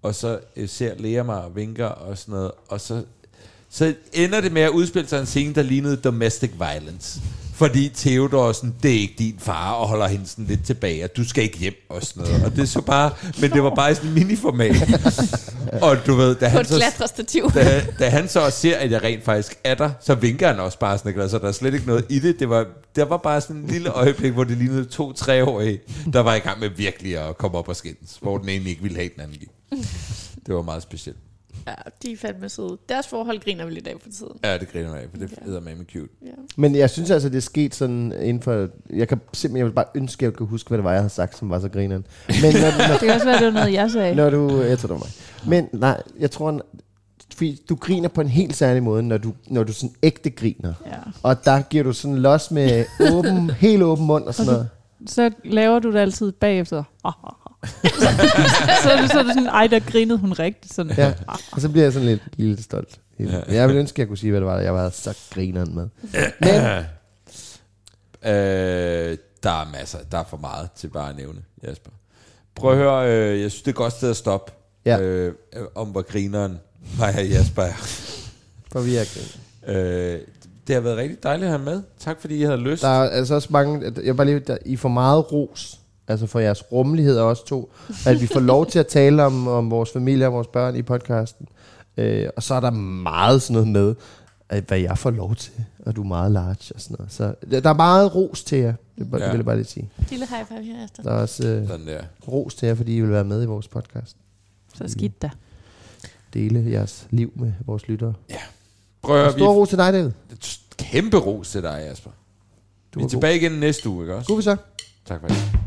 og så øh, ser Lea mig og vinker og sådan noget, og så, så ender det med at udspille sig en scene, der lignede domestic violence. Fordi Theodor sådan, det er ikke din far, og holder hende sådan lidt tilbage, og du skal ikke hjem og sådan noget. Og det så bare, men det var bare i sådan en miniformat. og du ved, da han, så, da, da han så ser, at jeg rent faktisk er der, så vinker han også bare sådan, så der er slet ikke noget i det. det var, der var bare sådan en lille øjeblik, hvor det lignede to-treårige, der var i gang med virkelig at komme op og skændes, hvor den ene ikke ville have, den anden. Det var meget specielt. Ja, de er fandme søde. Deres forhold griner vi lidt af for tiden. Ja, det griner mig af, for det Ja. er med cute. Ja. Men jeg synes altså, det er sket sådan inden for... Jeg kan simpelthen jeg vil bare ønske, at jeg kunne huske, hvad det var, jeg havde sagt, som var så grineren. Men når, når, Det kan også være, det var noget, jeg sagde. når du... Jeg tror, det var mig. Men nej, jeg tror... Fordi du griner på en helt særlig måde, når du, når du sådan ægte griner. Ja. Og der giver du sådan los med åben, helt åben mund og sådan noget. Så laver du det altid bagefter. så, er det, så er det sådan, ej, der grinede hun rigtigt. Sådan. Ja, og så bliver jeg sådan lidt lille stolt. Ja. Jeg vil ønske, at jeg kunne sige, hvad det var, jeg var så grineren med. Men Øh, der er masser, der er for meget til bare at nævne, Jasper. Prøv at høre, øh, jeg synes, det er et godt sted at stoppe, Ja. øh, om hvor grineren mig og Jasper er. for vi er. Øh, det har været rigtig dejligt at have med. Tak fordi I havde lyst. Der er altså også mange, jeg bare lige, der, I får meget ros, altså for jeres rummelighed også to, at vi får lov til at tale om, om vores familie og vores børn i podcasten. Øh, og så er der meget sådan noget med, at hvad jeg får lov til, og du er meget large og sådan noget. Så der er meget ros til jer, det, ja. Ja. det vil jeg bare lige sige. Lille high five her, Esther. Der er også øh, Sådan der. ros til jer, fordi I vil være med i vores podcast. Så skidt da. Dele jeres liv med vores lyttere. Prøv at høre, vi stor ros til dig, David. kæmpe ros til dig, Jasper. Du Vi er tilbage igen næste uge, ikke også? God. God vi så. Tak for det.